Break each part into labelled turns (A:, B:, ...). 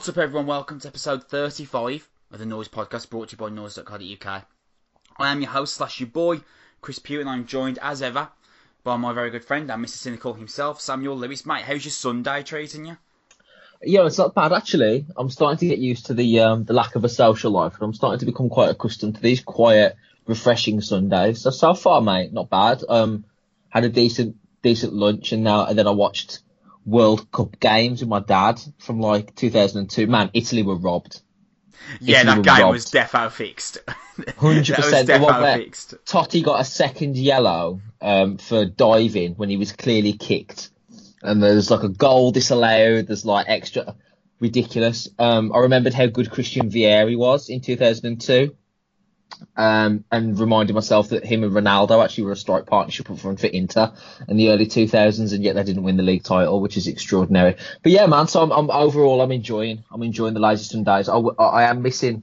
A: What's up, everyone? Welcome to episode 35 of the Noise Podcast, brought to you by Noise.co.uk. I am your host slash your boy, Chris Pugh, and I'm joined as ever by my very good friend and Mr. Cynical himself, Samuel Lewis. Mate, how's your Sunday treating you?
B: Yeah, it's not bad actually. I'm starting to get used to the um, the lack of a social life, and I'm starting to become quite accustomed to these quiet, refreshing Sundays. So so far, mate, not bad. Um, had a decent decent lunch, and now and then I watched World Cup games with my dad from like 2002. Man, Italy were robbed.
A: Yeah,
B: Italy
A: that game
B: robbed.
A: was defo fixed.
B: Hundred percent. The one
A: defo
B: where
A: fixed.
B: Totti got a second yellow um, for diving when he was clearly kicked, and there's like a goal disallowed. There's like extra ridiculous. Um, I remembered how good Christian Vieri was in 2002, um, and reminded myself that him and Ronaldo actually were a strike partnership up front for Inter in the early 2000s, and yet they didn't win the league title, which is extraordinary. But yeah, man. So I'm, I'm overall I'm enjoying I'm enjoying the lazy Sundays. I am missing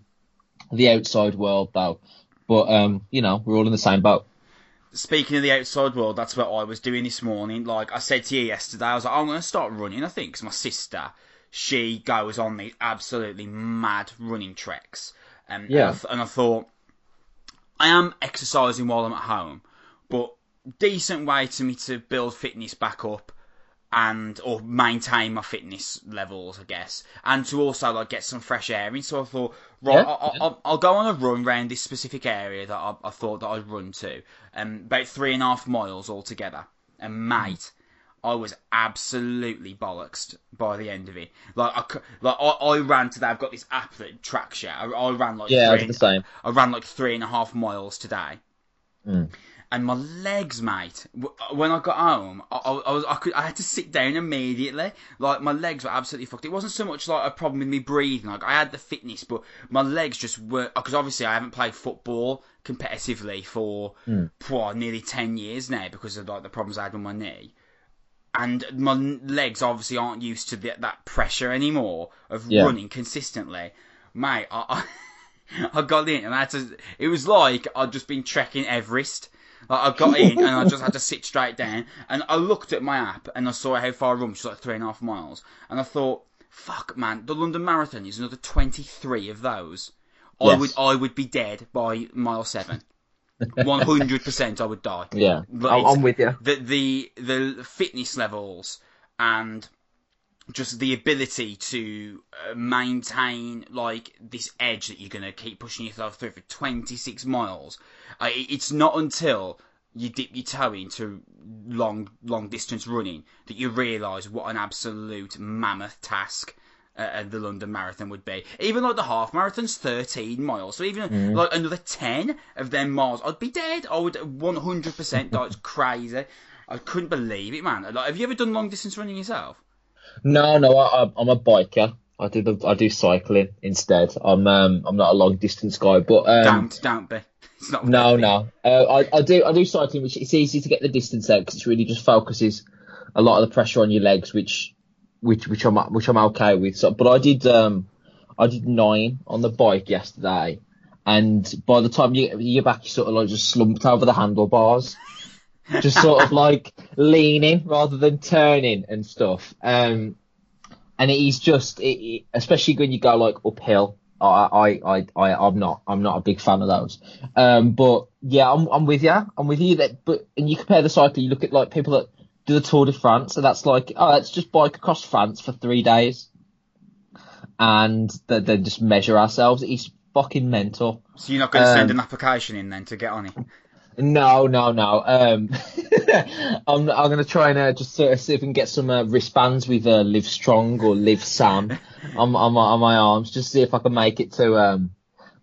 B: the outside world though, but um, you know we're all in the same boat.
A: Speaking of the outside world, that's what I was doing this morning. Like I said to you yesterday, I was like, I'm going to start running, I think, 'cause my sister, she goes on these absolutely mad running treks. Um,
B: Yeah.
A: And I, th- and I thought, I am exercising while I'm at home, but decent way to me to build fitness back up and or maintain my fitness levels, I guess, and to also like get some fresh air in. So I thought, right,
B: Yeah,
A: I, I, I'll, I'll go on a run around this specific area that I, I thought that I'd run to, um, about three and a half miles altogether. And mate, I was absolutely bollocksed by the end of it. Like I, like I, I ran today. I've got this app that tracks you. I, I ran like
B: Yeah, I
A: three
B: did the same.
A: I ran like three and a half miles today.
B: Mm.
A: And my legs, mate. When I got home, I, I, I was I could I had to sit down immediately. Like my legs were absolutely fucked. It wasn't so much like a problem with me breathing. Like I had the fitness, but my legs just were because obviously I haven't played football competitively for phew, nearly ten years now because of like the problems I had with my knee. And my legs obviously aren't used to the, that pressure anymore of
B: Yeah.
A: running consistently, mate. I, I I got in and I had to. It was like I'd just been trekking Everest. Like I got in and I just had to sit straight down. And I looked at my app and I saw how far I run, which was like three and a half miles. And I thought, fuck, man, the London Marathon is another twenty three of those. I would I would be dead by mile seven. One hundred percent, I would die.
B: Yeah,
A: But
B: I'm, I'm with you.
A: the the the fitness levels and just the ability to uh, maintain like this edge that you're gonna keep pushing yourself through for 26 miles. Uh, it's not until you dip your toe into long long distance running that you realise what an absolute mammoth task. Uh, uh, the London Marathon would be. Even like the half marathon's 13 miles, so even like another 10 of them miles, I'd be dead. I would 100% die. It's crazy. I couldn't believe it, man. Like, have you ever done long distance running yourself?
B: No, no, I, I- I'm a biker. I do the, I do cycling instead. I'm um I'm not a long distance guy, but um
A: don't, don't be. It's not.
B: no, no. Uh, I I do I do cycling, which it's easy to get the distance out because it really just focuses a lot of the pressure on your legs, which which which I'm which I'm okay with. So, but I did um I did nine on the bike yesterday, and by the time you you're back, you sort of like just slumped over the handlebars. just sort of like leaning rather than turning and stuff. Um, and it is just, it, it, especially when you go like uphill. I, I, I, I, I'm not, I'm not a big fan of those. Um, but yeah, I'm, I'm with you. I'm with you. That, but and you compare the cycle, you look at like people that do the Tour de France, and that's like, oh, let's just bike across France for three days, and then then just measure ourselves. It's fucking mental.
A: So you're not going to send
B: Um,
A: an application in then to get on it?
B: No, no, no. Um, I'm I'm gonna try and uh, just sort of see if we can get some uh, wristbands with uh, Live Strong or Live Sam on, on my on my arms, just see if I can make it to um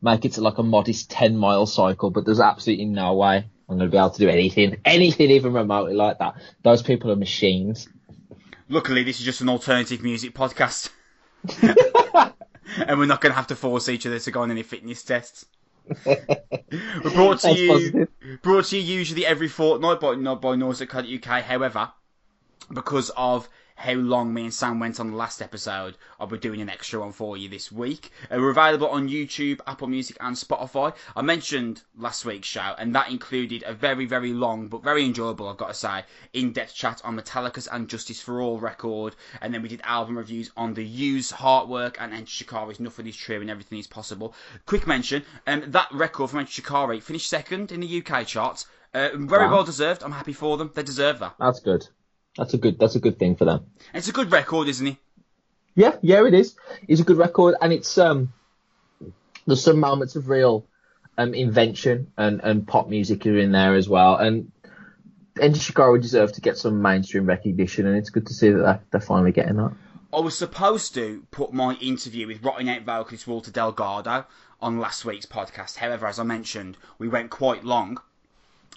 B: make it to like a modest ten mile cycle. But there's absolutely no way I'm gonna be able to do anything, anything even remotely like that. Those people are machines.
A: Luckily, this is just an alternative music podcast. and we're not going to have to force each other to go on any fitness tests. We're brought to
B: That's
A: you
B: positive.
A: brought to you usually every fortnight by not by Noise UK. However, because of how long me and Sam went on the last episode, I'll be doing an extra one for you this week. Uh, we're available on YouTube, Apple Music, and Spotify. I mentioned last week's show, and that included a very, very long but very enjoyable, I've got to say, in-depth chat on Metallica's and Justice for All record, and then we did album reviews on the Used Heartwork and Enter Shikari's Nothing Is True and Everything Is Possible. Quick mention, um, that record from Enter Shikari finished second in the UK charts. Uh, very
B: Wow.
A: well deserved. I'm happy for them. They deserve that.
B: That's good. That's a good. That's a good thing for them.
A: It's a good record, isn't it?
B: Yeah, yeah, it is. It's a good record, and it's um, there's some moments of real um invention and and pop music are in there as well, and Enter Shikari deserve to get some mainstream recognition, and it's good to see that they're, they're finally getting that.
A: I was supposed to put my interview with Rotting Out vocalist Walter Delgado on last week's podcast. However, as I mentioned, we went quite long,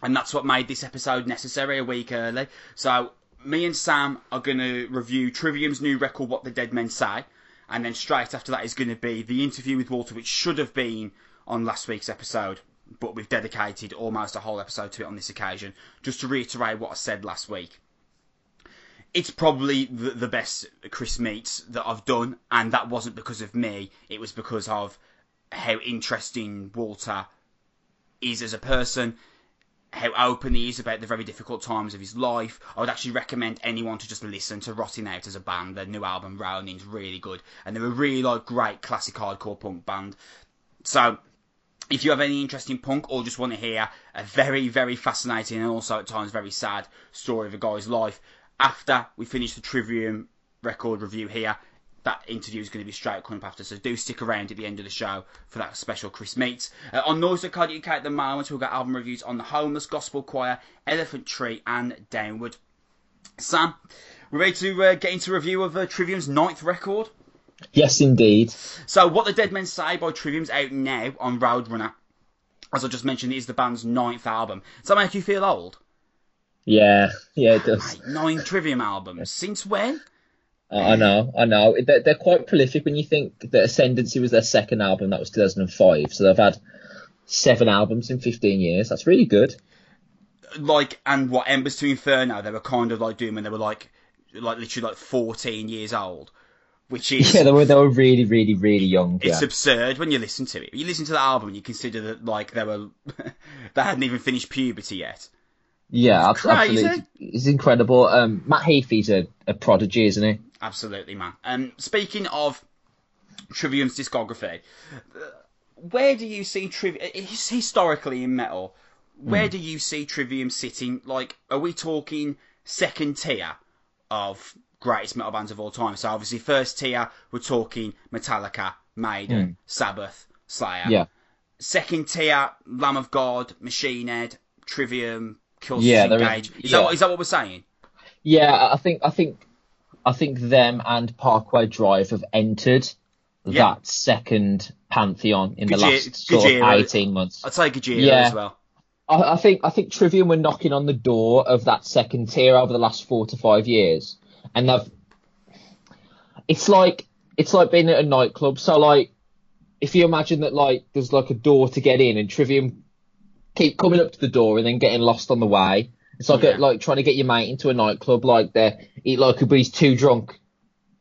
A: and that's what made this episode necessary a week early. So, me and Sam are going to review Trivium's new record, What the Dead Men Say, and then straight after that is going to be the interview with Walter, which should have been on last week's episode, but we've dedicated almost a whole episode to it on this occasion, just to reiterate what I said last week it's probably the, the best Chris Meets that I've done, and that wasn't because of me. It was because of how interesting Walter is as a person, how open he is about the very difficult times of his life. I would actually recommend anyone to just listen to Rotting Out as a band. Their new album, Ronin's really good, and they're a really like great classic hardcore punk band. So if you have any interest in punk or just want to hear a very, very fascinating and also at times very sad story of a guy's life, after we finish the Trivium record review here, that interview is going to be straight coming up after. So do stick around at the end of the show for that special Chris Meets. Uh, on Noise.co.uk at the moment, we've got album reviews on The Homeless, Gospel Choir, Elephant Tree, and Downward. Sam, we're ready to uh, get into a review of uh, Trivium's ninth record.
B: Yes, indeed.
A: So, What the Dead Men Say by Trivium's out now on Roadrunner. As I just mentioned, it is the band's ninth album. Does that make you feel old?
B: Yeah, yeah, it does.
A: Mate, nine Trivium albums. Since when?
B: I I know, I know. They're, they're quite prolific when you think that Ascendancy was their second album. That was 2005. So they've had seven albums in 15 years. That's really good.
A: Like, and what, Embers to Inferno, they were kind of like doing when they were like, like literally like 14 years old. Which is,
B: Yeah, they were they were really, really, really young.
A: it's
B: yeah.
A: absurd when you listen to it. You listen to the album and you consider that like they were, they hadn't even finished puberty yet.
B: Yeah,
A: It's
B: ab-
A: crazy.
B: absolutely. It's incredible. Um, Matt Heafy's a, a prodigy, isn't he?
A: Absolutely, man. Um, speaking of Trivium's discography, uh, where do you see Trivium historically in metal? Where do you see Trivium sitting? Like, are we talking second tier of greatest metal bands of all time? So obviously, first tier we're talking Metallica, Maiden, Sabbath, Slayer.
B: Yeah.
A: Second tier, Lamb of God, Machine Head, Trivium, Killswitch
B: Yeah,
A: Engage. Is,
B: yeah.
A: that what, is that what we're saying?
B: Yeah, I think I think I think them and Parkway Drive have entered
A: Yeah.
B: that second pantheon in the last sort of eighteen months.
A: I'd say Gojira
B: Yeah.
A: as well.
B: I, I think I think Trivium were knocking on the door of that second tier over the last four to five years, and they've. It's like it's like being at a nightclub. So like, if you imagine that like there's like a door to get in, and Trivium keep coming up to the door and then getting lost on the way. It's like
A: Yeah.
B: a, like trying to get your mate into a nightclub. Like they're he, like but he's too drunk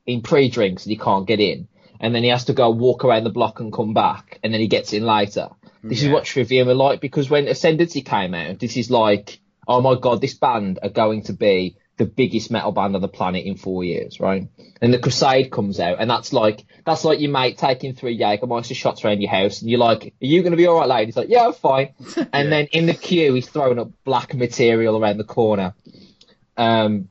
B: in pre-drinks and he can't get in, and then he has to go walk around the block and come back, and then he gets in later. This is
A: Yeah.
B: what Trivium are like because when Ascendancy came out, this is like, oh my god, this band are going to be the biggest metal band on the planet in four years, right? And the Crusade comes out, and that's like that's like your mate taking three Jägermeister shots around your house, and you're like, are you going to be all right, lady? He's like, yeah, I'm fine. And then in the queue, he's throwing up black material around the corner. Um,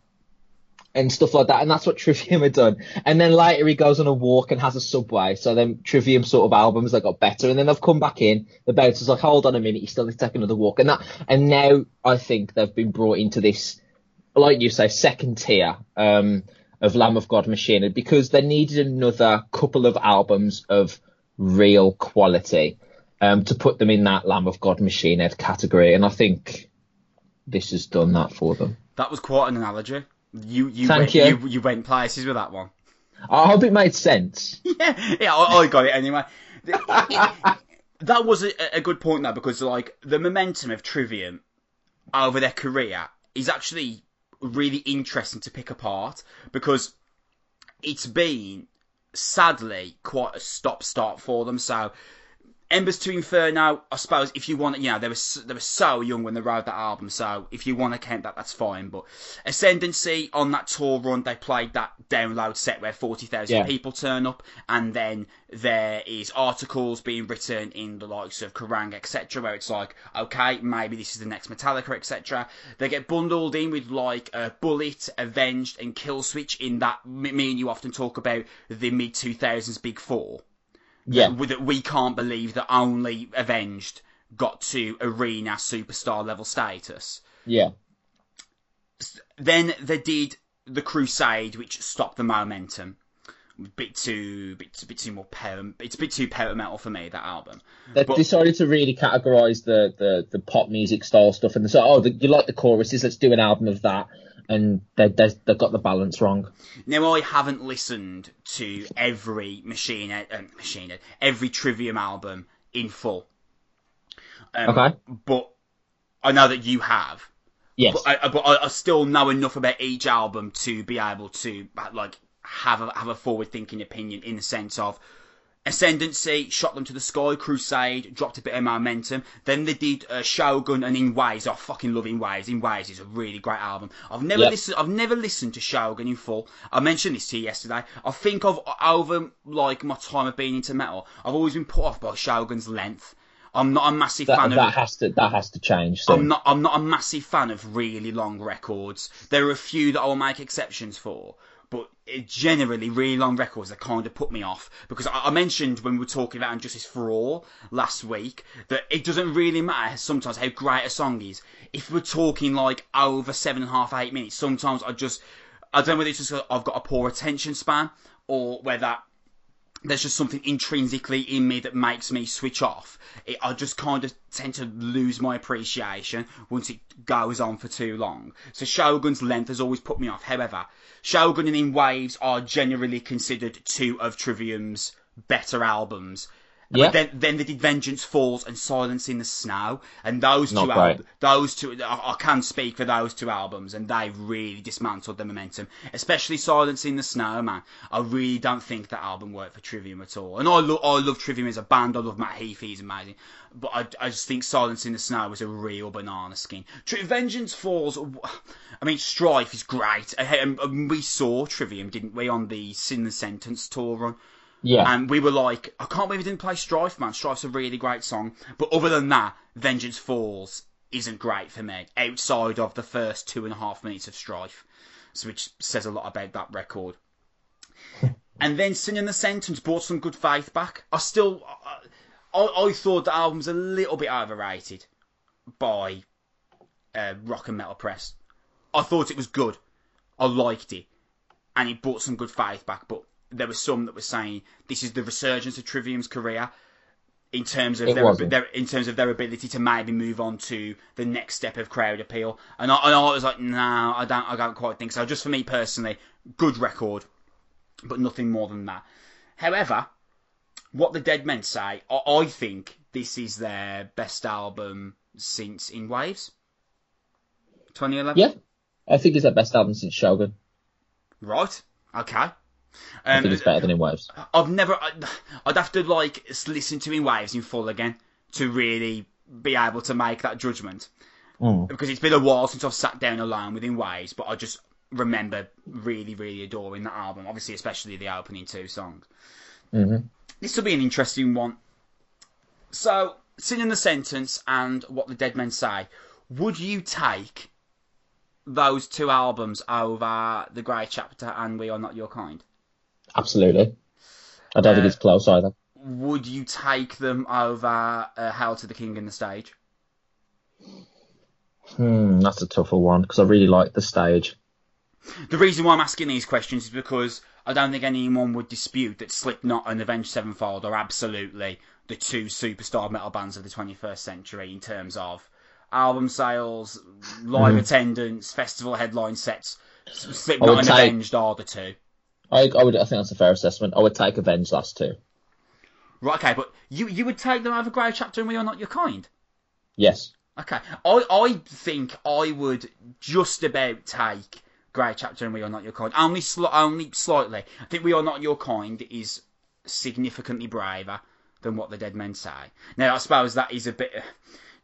B: and stuff like that. And that's what Trivium had done. And then later he goes on a walk and has a subway. So then Trivium sort of albums that got better. And then they've come back in. The bouncer's like, hold on a minute, you still need to take another walk. And that, and now I think they've been brought into this, like you say, second tier, um, of Lamb of God Machine because they needed another couple of albums of real quality, um, to put them in that Lamb of God Machine Head category. And I think this has done that for them.
A: That was quite an analogy. You you
B: Thank
A: went,
B: you.
A: you you went places with that one.
B: I hope it made sense.
A: yeah, yeah, I, I got it anyway. that was a, a good point though, because like the momentum of Trivium over their career is actually really interesting to pick apart because it's been sadly quite a stop start for them. So Embers to Inferno, I suppose if you want, you know, they were they were so young when they wrote that album, so if you want to count that, that's fine. But Ascendancy on that tour run, they played that download set where forty thousand
B: Yeah.
A: people turn up, and then there is articles being written in the likes of Kerrang, etc., where it's like, okay, maybe this is the next Metallica, etc. They get bundled in with like uh, Bullet, Avenged, and Killswitch in that. Me me and you often talk about the mid two thousands Big Four
B: Yeah.
A: that, that we can't believe that only Avenged got to arena superstar level status.
B: Yeah.
A: Then they did the Crusade, which stopped the momentum. Bit too, bit, bit too more power. It's a bit too power metal for me. That album.
B: They
A: But-
B: decided to really categorize the, the, the pop music style stuff, and they said, "Oh, the, you like the choruses? Let's do an album of that." And they they they got the balance wrong.
A: Now I haven't listened to every Machine Head, uh, Machine Head, every Trivium album in full. Um,
B: Okay.
A: But I know that you have.
B: Yes.
A: But I, but I still know enough about each album to be able to like have a have a forward thinking opinion in the sense of Ascendancy shot them to the sky, Crusade dropped a bit of momentum. Then they did uh, Shogun and In Waves. I fucking love In Waves. In Waves is a really great album. I've never
B: Yep.
A: listened. I've never listened to Shogun in full. I mentioned this to you yesterday. I think of over like my time of being into metal, I've always been put off by Shogun's length. I'm not a massive
B: that,
A: fan of
B: that has to that has to change. Soon.
A: I'm not. I'm not a massive fan of really long records. There are a few that I'll make exceptions for, but it, generally, really long records that kind of put me off because I, I mentioned when we were talking about And Justice for All last week that it doesn't really matter sometimes how great a song is. If we're talking like over seven and a half, eight minutes, sometimes I just I don't know whether it's just I've got a poor attention span or whether there's just something intrinsically in me that makes me switch off. It, I just kind of tend to lose my appreciation once it goes on for too long. So Shogun's length has always put me off. However, Shogun and In Waves are generally considered two of Trivium's better albums.
B: Yeah.
A: But then, then they did Vengeance Falls and Silence in the Snow, and those
B: Not
A: two albums, those two, I, I can speak for those two albums, and they really dismantled the momentum. Especially Silence in the Snow, man. I really don't think that album worked for Trivium at all. And I love, I love Trivium as a band. I love Matt Heafy, he's amazing. But I, I just think Silence in the Snow was a real banana skin. Tri- Vengeance Falls, I mean, Strife is great. I- um, um, We saw Trivium, didn't we, on the Sin the Sentence tour run?
B: Yeah.
A: And we were like, I can't believe we didn't play Strife, man. Strife's a really great song. But other than that, Vengeance Falls isn't great for me, outside of the first two and a half minutes of Strife. Which says a lot about that record. and then Sin in the Sentence brought some good faith back. I still, I, I, I thought the album's a little bit overrated by uh, Rock and Metal Press. I thought it was good. I liked it and it brought some good faith back. But there were some that were saying this is the resurgence of Trivium's career in terms of their, their in terms of their ability to maybe move on to the next step of crowd appeal. And I, and I was like, no, I don't, I don't quite think so. Just for me personally, good record, but nothing more than that. However, what the Dead Men say, I, I think this is their best album since In Waves. 2011?
B: yeah. I think it's their best album since Shogun.
A: Right. Okay.
B: I
A: Um,
B: think it's better than In Waves.
A: I've never. I'd, have to like listen to In Waves in full again to really be able to make that judgment
B: Mm.
A: because it's been a while since I've sat down alone with In Waves, but I just remember really, really adoring that album. Obviously, especially the opening two songs.
B: hmm
A: This will be an interesting one. So, Sin in the Sentence and What the Dead Men Say. Would you take those two albums over The Grey Chapter and We Are Not Your Kind?
B: Absolutely. I don't think
A: Uh,
B: it's close either.
A: would you take them over uh, Hail to the King in the stage?
B: Hmm, that's a tougher one because I really like the stage.
A: The reason why I'm asking these questions is because I don't think anyone would dispute that Slipknot and Avenged Sevenfold are absolutely the two superstar metal bands of the 21st century in terms of album sales, live
B: Mhm.
A: attendance, festival headline sets. Slipknot and
B: say-
A: Avenged are the two.
B: I, I would. I think that's a fair assessment. I would take Avenged last two.
A: Right, okay, but you you would take them over Grey Chapter and We Are Not Your Kind?
B: Yes.
A: Okay, I I think I would just about take Grey Chapter and We Are Not Your Kind. Only sli- only slightly. I think We Are Not Your Kind is significantly braver than what the Dead Men say. Now I suppose that is a bit.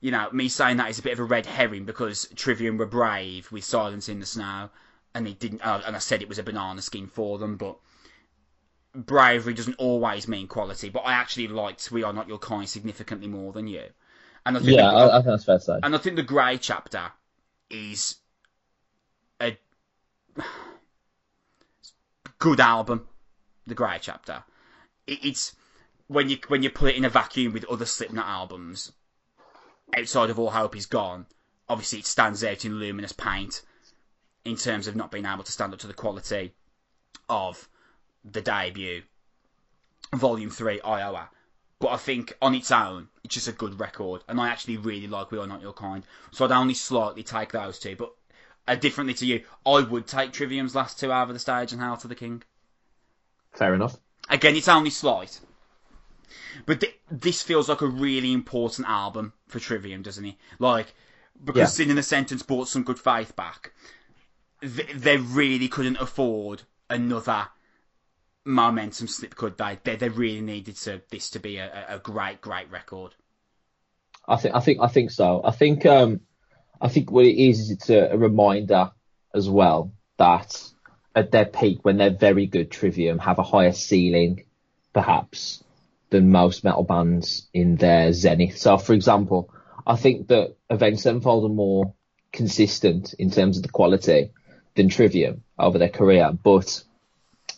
A: You know, me saying that is a bit of a red herring because Trivium were brave with Silence in the Snow, and it didn't. Uh, and I said it was a banana skin for them, but bravery doesn't always mean quality. But I actually liked We Are Not Your Kind significantly more than you. And I think
B: Yeah,
A: that-
B: I, I think that's fair to say.
A: and I think the Grey chapter is a good album. The Grey chapter. It, it's when you when you put it in a vacuum with other Slipknot albums, outside of All Hope Is Gone. Obviously, it stands out in luminous paint in terms of not being able to stand up to the quality of the debut, Volume Three, Iowa. But I think on its own, it's just a good record, and I actually really like We Are Not Your Kind. So I'd only slightly take those two, but uh, differently to you, I would take Trivium's last two over the stage and Hail to the King.
B: Fair enough.
A: Again, it's only slight. But th- this feels like a really important album for Trivium, doesn't it? Like, because
B: Yeah.
A: Sin in the Sentence brought some good faith back, th- they really couldn't afford another momentum slip, could they? They, they really needed to, this to be a, a a great, great record.
B: I think I think I think so. I think um I think what it is is it's a, a reminder as well that at their peak when they're very good Trivium have a higher ceiling perhaps than most metal bands in their zenith. So for example, I think that Avenged Sevenfold are more consistent in terms of the quality than Trivium over their career, but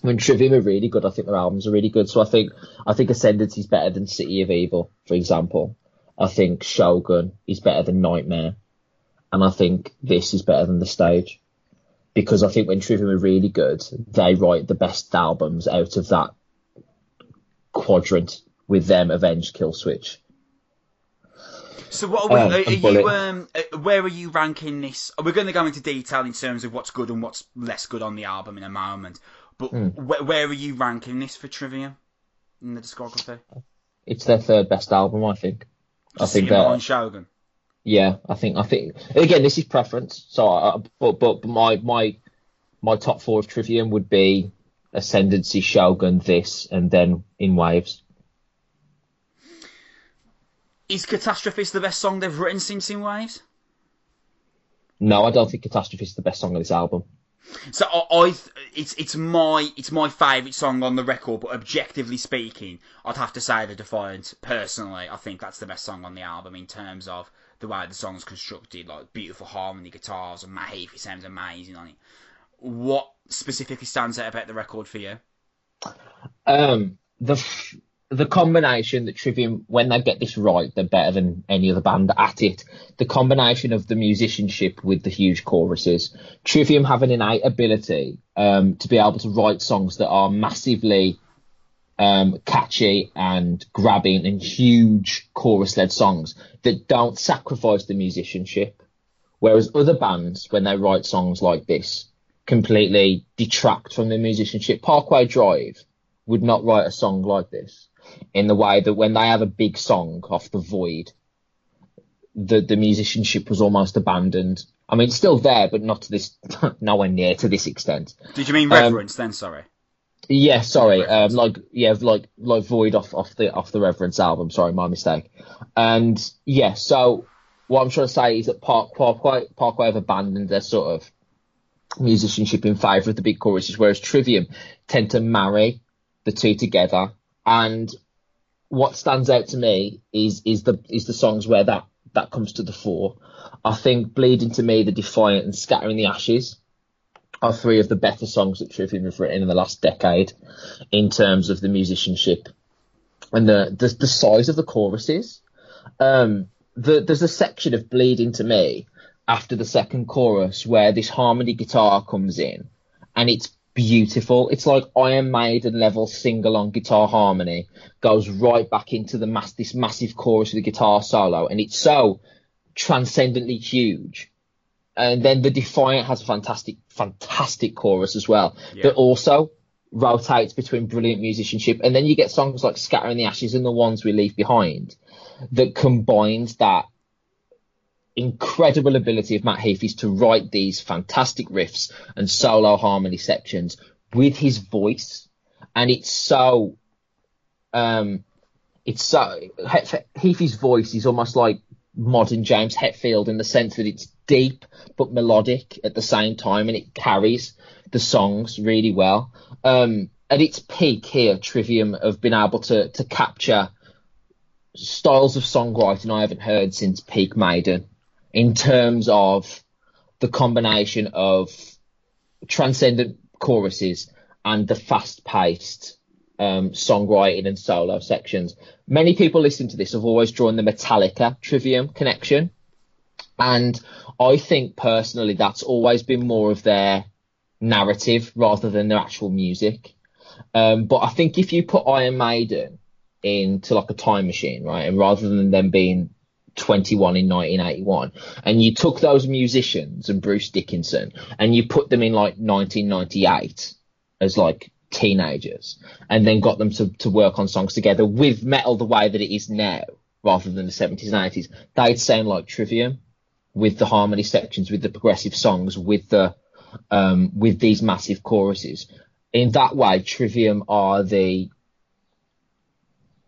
B: when Trivium are really good, I think their albums are really good. So I think I think Ascendancy is better than City of Evil, for example. I think Shogun is better than Nightmare, and I think this is better than The Stage, because I think when Trivium are really good, they write the best albums out of that quadrant with them, Avenged, Kill Switch.
A: So what are, we,
B: Um,
A: are, are you? Um, uh, where are you ranking this? We're going to go into detail in terms of what's good and what's less good on the album in a moment. But
B: Hmm.
A: where, where are you ranking this for Trivium in the discography?
B: It's their third best album, I think. I think that
A: behind Shogun.
B: Yeah, I think I think again this is preference. So, I, but but my my my top four of Trivium would be Ascendancy, Shogun, this, and then In Waves.
A: Is Catastrophist the best song they've written since In Waves?
B: No, I don't think Catastrophist is the best song on this album.
A: So I, I it's it's my it's my favourite song on the record, but objectively speaking, I'd have to say the Defiant. Personally, I think that's the best song on the album in terms of the way the song's constructed, like beautiful harmony, guitars, and Matt Heafy sounds amazing on it. What specifically stands out about the record for you?
B: Um, the f- the combination that Trivium, when they get this right, they're better than any other band at it. The combination of the musicianship with the huge choruses, Trivium have an innate ability um, to be able to write songs that are massively um, catchy and grabbing and huge chorus-led songs that don't sacrifice the musicianship. Whereas other bands, when they write songs like this, completely detract from the musicianship. Parkway Drive would not write a song like this in the way that when they have a big song off the void, the, the musicianship was almost abandoned. I mean, it's still there, but not to this, nowhere near to this extent.
A: Did you mean
B: Um,
A: reverence then? Sorry.
B: Yeah, sorry. Um, like yeah, like like Void off off the off the Reverence album. Sorry, my mistake. And yeah, so what I'm trying to say is that Park Parkway Parkway have abandoned their sort of musicianship in favour of the big choruses, whereas Trivium tend to marry the two together. And what stands out to me is is the is the songs where that that comes to the fore. I think Bleed Into Me, The Defiant, and Scattering the Ashes are three of the better songs that Trivium have written in the last decade in terms of the musicianship and the the, the size of the choruses. Um, the, there's a section of Bleed Into Me after the second chorus where this harmony guitar comes in and it's beautiful. It's like Iron Maiden level sing along guitar harmony goes right back into the mass this massive chorus with the guitar solo and it's so transcendently huge. And then the Defiant has a fantastic, fantastic chorus as well
A: Yeah.
B: that also rotates between brilliant musicianship. And then you get songs like Scattering the Ashes and the ones we leave behind that combines that incredible ability of Matt Heafy to write these fantastic riffs and solo harmony sections with his voice, and it's so, um, it's so Heafy's voice is almost like modern James Hetfield in the sense that it's deep but melodic at the same time, and it carries the songs really well. Um, at its peak here, Trivium have been able to to capture styles of songwriting I haven't heard since peak Maiden in terms of the combination of transcendent choruses and the fast paced um, songwriting and solo sections. Many people listening to this have always drawn the Metallica Trivium connection. And I think personally that's always been more of their narrative rather than their actual music. Um, but I think if you put Iron Maiden into like a time machine, right, and rather than them being 21 in 1981, and you took those musicians and Bruce Dickinson and you put them in like 1998 as like teenagers and then got them to, to work on songs together with metal the way that it is now rather than the 70s and 80s, they'd sound like Trivium with the harmony sections, with the progressive songs, with the um, with these massive choruses. In that way, Trivium are the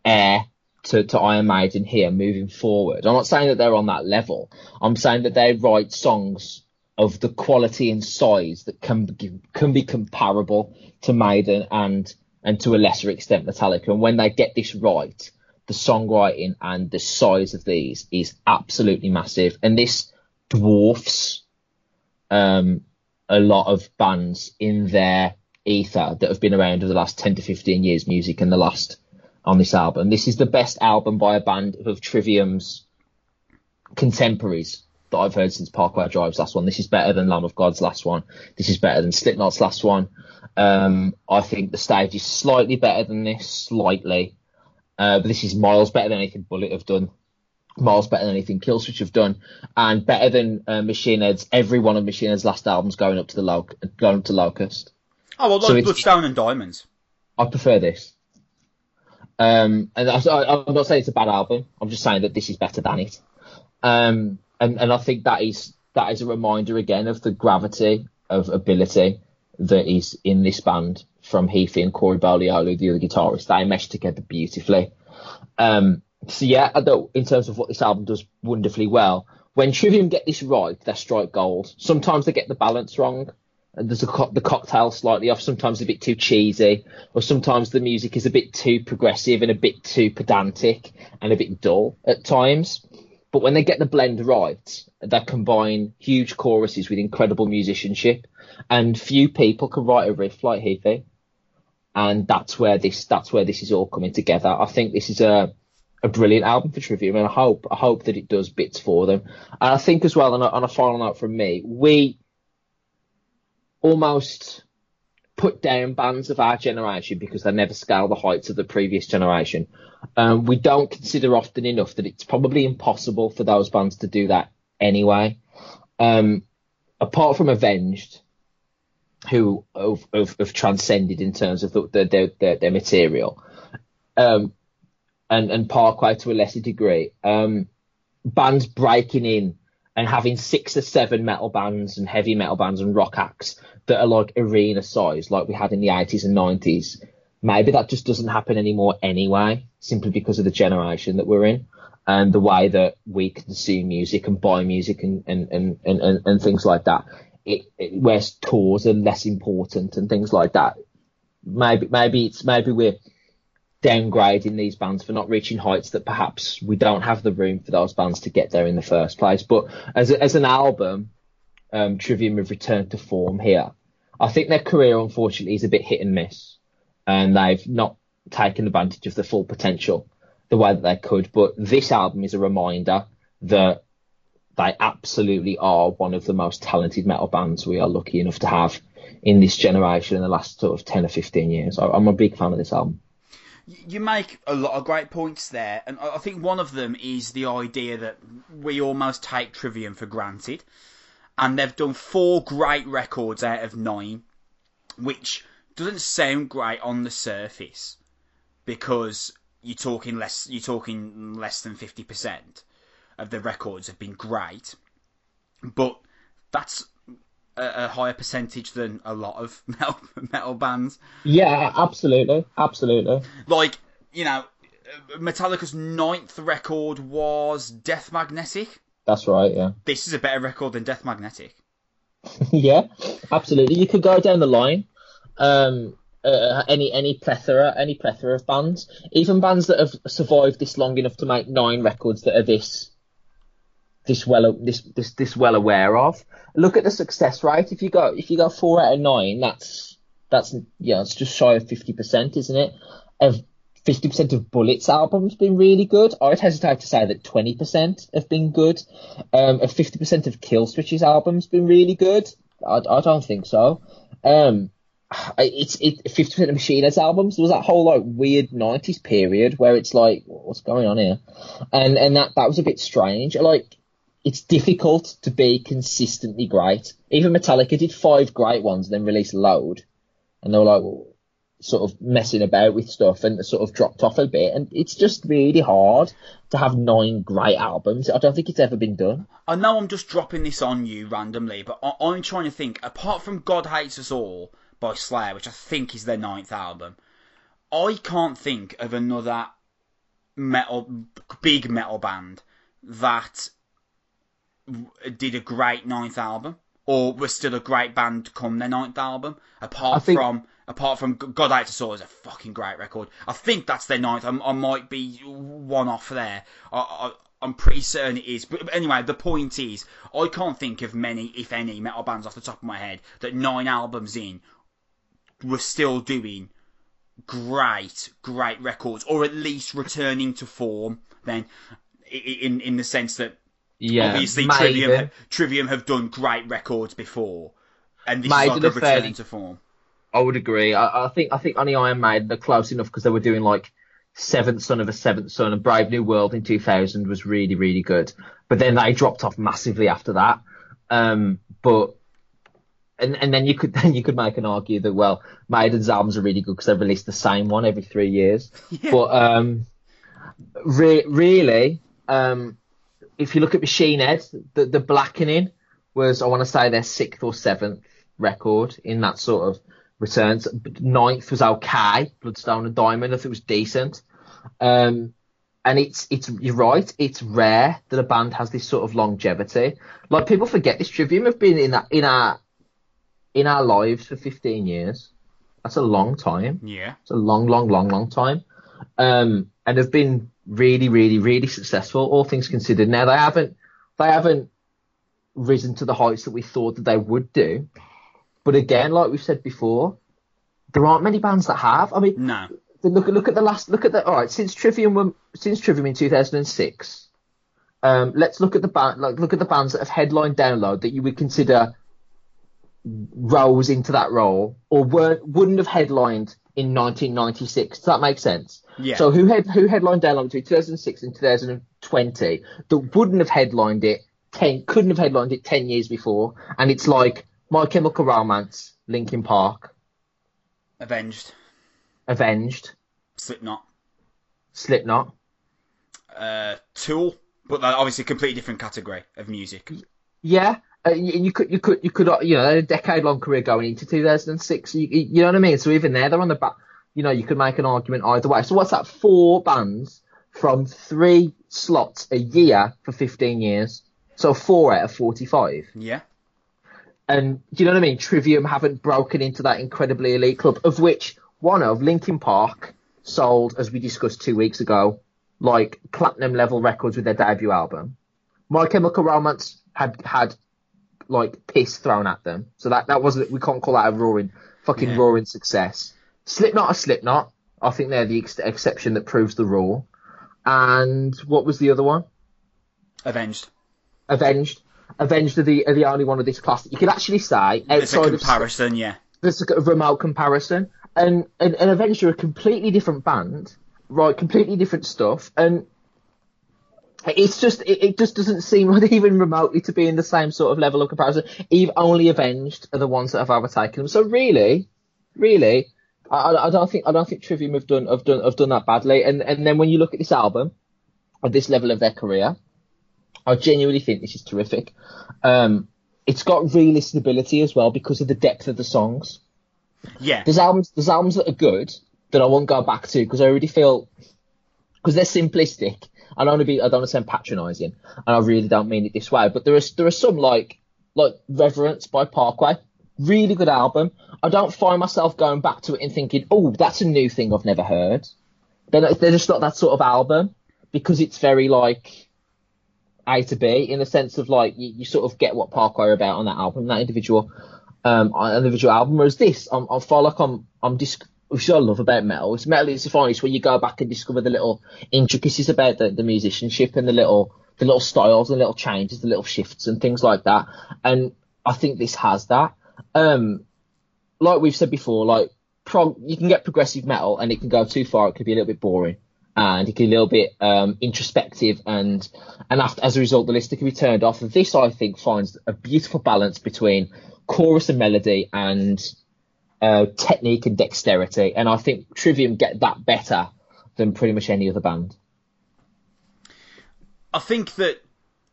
B: heir to, to Iron Maiden here moving forward. I'm not saying that they're on that level. I'm saying that they write songs of the quality and size that can be, can be comparable to Maiden and and to a lesser extent Metallica. And when they get this right, the songwriting and the size of these is absolutely massive. And this dwarfs um, a lot of bands in their ether that have been around over the last 10 to 15 years music and the last on this album. This is the best album by a band of Trivium's contemporaries that I've heard since Parkway Drive's last one. This is better than Lamb of God's last one. This is better than Slipknot's last one. Um, I think the stage is slightly better than this, slightly. Uh, but this is miles better than anything Bullet have done. Miles better than anything Killswitch have done, and better than uh, Machine Head's. Every one of Machine Head's last albums going up to the Lo- going up to Locust.
A: Oh well, like so Bloodstone and Diamonds.
B: I prefer this. Um, and I, am not saying it's a bad album. I'm just saying that this is better than it. Um, and and I think that is that is a reminder again of the gravity of ability that is in this band from Heafy and Corey Beaulieu, the other guitarist. They mesh together beautifully. Um, so yeah, in terms of what this album does wonderfully well, when Trivium get this right, they strike gold. Sometimes they get the balance wrong. There's a co- the cocktail slightly off. Sometimes a bit too cheesy, or sometimes the music is a bit too progressive and a bit too pedantic and a bit dull at times. But when they get the blend right, they combine huge choruses with incredible musicianship, and few people can write a riff like Heafy. And that's where this that's where this is all coming together. I think this is a a brilliant album for Trivium, and I hope I hope that it does bits for them. And I think as well, on a, on a final note from me, we almost put down bands of our generation because they never scale the heights of the previous generation. Um, we don't consider often enough that it's probably impossible for those bands to do that anyway. Um, apart from Avenged, who have, have, have, transcended in terms of the, the, their, their material, um, and, and Parkway to a lesser degree, um, bands breaking in and having six or seven metal bands and heavy metal bands and rock acts that are like arena size, like we had in the 80s and 90s, maybe that just doesn't happen anymore anyway, simply because of the generation that we're in and the way that we consume music and buy music and, and, and, and, and things like that. It, it, where tours are less important and things like that. Maybe, maybe it's, maybe we're downgrading these bands for not reaching heights that perhaps we don't have the room for those bands to get there in the first place. But as, a, as an album, um, Trivium have returned to form here. I think their career, unfortunately, is a bit hit and miss, and they've not taken advantage of the full potential the way that they could. But this album is a reminder that they absolutely are one of the most talented metal bands we are lucky enough to have in this generation in the last sort of 10 or 15 years. I'm a big fan of this album.
A: You make a lot of great points there, and I think one of them is the idea that we almost take Trivium for granted and they've done four great records out of nine, which doesn't sound great on the surface because you're talking less you're talking less than fifty percent. of the records have been great, but that's a, a higher percentage than a lot of metal, metal bands.
B: Yeah, absolutely, absolutely.
A: Like, you know, Metallica's ninth record was Death Magnetic.
B: That's right. Yeah.
A: This is a better record than Death Magnetic.
B: yeah, absolutely. You could go down the line. Um, uh, any any plethora, any plethora of bands, even bands that have survived this long enough to make nine records that are this this well this this this well aware of. Look at the success rate. If you go if you go four out of nine, that's that's yeah, it's just shy of fifty percent, isn't it? Of fifty percent of Bullet's albums been really good. I'd hesitate to say that twenty percent have been good. Um, fifty percent of Killswitch's albums been really good. I, I don't think so. Um, it's it fifty percent of Machine albums. There was that whole like weird nineties period where it's like, what's going on here? And and that that was a bit strange. Like it's difficult to be consistently great. Even Metallica did five great ones, then released load, and they were like well, sort of messing about with stuff and sort of dropped off a bit. And it's just really hard to have nine great albums. I don't think it's ever been done.
A: I know I'm just dropping this on you randomly, but I- I'm trying to think. Apart from God Hates Us All by Slayer, which I think is their ninth album, I can't think of another metal, big metal band that did a great ninth album, or was still a great band come their ninth album. Apart
B: think-
A: from apart from God Hates Us All is a fucking great record. I think that's their ninth. I, I might be one off there. I, I, I'm pretty certain it is. But anyway, the point is, I can't think of many, if any, metal bands off the top of my head that nine albums in were still doing great, great records, or at least returning to form. Then, i- i- in in the sense that
B: Yeah,
A: obviously
B: Maiden.
A: Trivium, Trivium have done great records before, and this
B: Maiden
A: is like a returning to form.
B: I would agree. I, I think I think only Iron Maiden are close enough because they were doing like Seventh Son of a Seventh Son and Brave New World in 2000 was really really good. But then they dropped off massively after that. Um, but and and then you could then you could make an argue that well Maiden's albums are really good because they release the same one every three years. But um, re- really, um, if you look at Machine Head, the the Blackening was I want to say their sixth or seventh record in that sort of returns. Ninth was okay. Bloodstone and Diamond, I think it was decent. Um, and it's it's you're right. It's rare that a band has this sort of longevity. Like people forget this. Trivium have been in that in our in our lives for 15 years. That's a long time.
A: Yeah.
B: It's a long, long, long, long time. Um, and have been really, really, really successful, all things considered. Now they haven't, they haven't risen to the heights that we thought that they would do. But again, like we've said before, there aren't many bands that have. I mean,
A: No.
B: look at look at the last look at the all right since Trivium were, since Trivium in 2006. Um, let's look at the band like look at the bands that have headlined download that you would consider rose into that role or weren't wouldn't have headlined in 1996. Does that make sense?
A: Yeah.
B: So who had who headlined download between 2006 and 2020 that wouldn't have headlined it ten couldn't have headlined it 10 years before? And it's like My Chemical Romance, Linkin Park,
A: Avenged.
B: Avenged,
A: Slipknot.
B: Slipknot.
A: Uh, Tool. But they're obviously a completely different category of music.
B: Yeah, uh, you, could, you could, you could, uh, you know, a decade-long career going into 2006. You, you know what I mean? So even there, they're on the back. You know, you could make an argument either way. So what's that? Four bands from three slots a year for 15 years. So four out of 45.
A: Yeah.
B: And do you know what I mean? Trivium haven't broken into that incredibly elite club, of which one of Linkin Park sold, as we discussed two weeks ago, like platinum level records with their debut album. My Chemical Romance had had like piss thrown at them, so that that wasn't we can't call that a roaring fucking
A: Yeah.
B: roaring success. Slipknot a Slipknot. I think they're the ex- exception that proves the rule. And what was the other one?
A: Avenged.
B: Avenged. Avenged are the are the only one of this class that you could actually say
A: It's a
B: outside of
A: comparison, yeah.
B: there's a remote comparison, and and, and Avenged are a completely different band, right? Completely different stuff, and it's just it, it just doesn't seem like even remotely to be in the same sort of level of comparison. Eve only Avenged are the ones that have overtaken them. So really, really, I, I I don't think I don't think Trivium have done have done have done that badly. And and then when you look at this album, at this level of their career, I genuinely think this is terrific. Um, it's got real listenability as well because of the depth of the songs.
A: Yeah.
B: There's albums, there's albums that are good that I won't go back to because I already feel because they're simplistic. I don't want to be, I don't want to sound patronising, and I really don't mean it this way. But there is there are some like like Reverence by Parkway, really good album. I don't find myself going back to it and thinking, oh, that's a new thing I've never heard. They're, they're just not that sort of album because it's very like A to B in the sense of like you, you sort of get what Parkway are about on that album, that individual um individual album. Whereas this, I'm, I feel like I'm I'm dis- which I love about metal. It's metal is the finest where you go back and discover the little intricacies about the, the musicianship and the little the little styles, the little changes, the little shifts and things like that. And I think this has that. Um, like we've said before, like prog, you can get progressive metal and it can go too far. It could be a little bit boring and it can be a little bit um, introspective and and after, as a result, the listener can be turned off. This, I think, finds a beautiful balance between chorus and melody and uh, technique and dexterity. And I think Trivium get that better than pretty much any other band.
A: I think that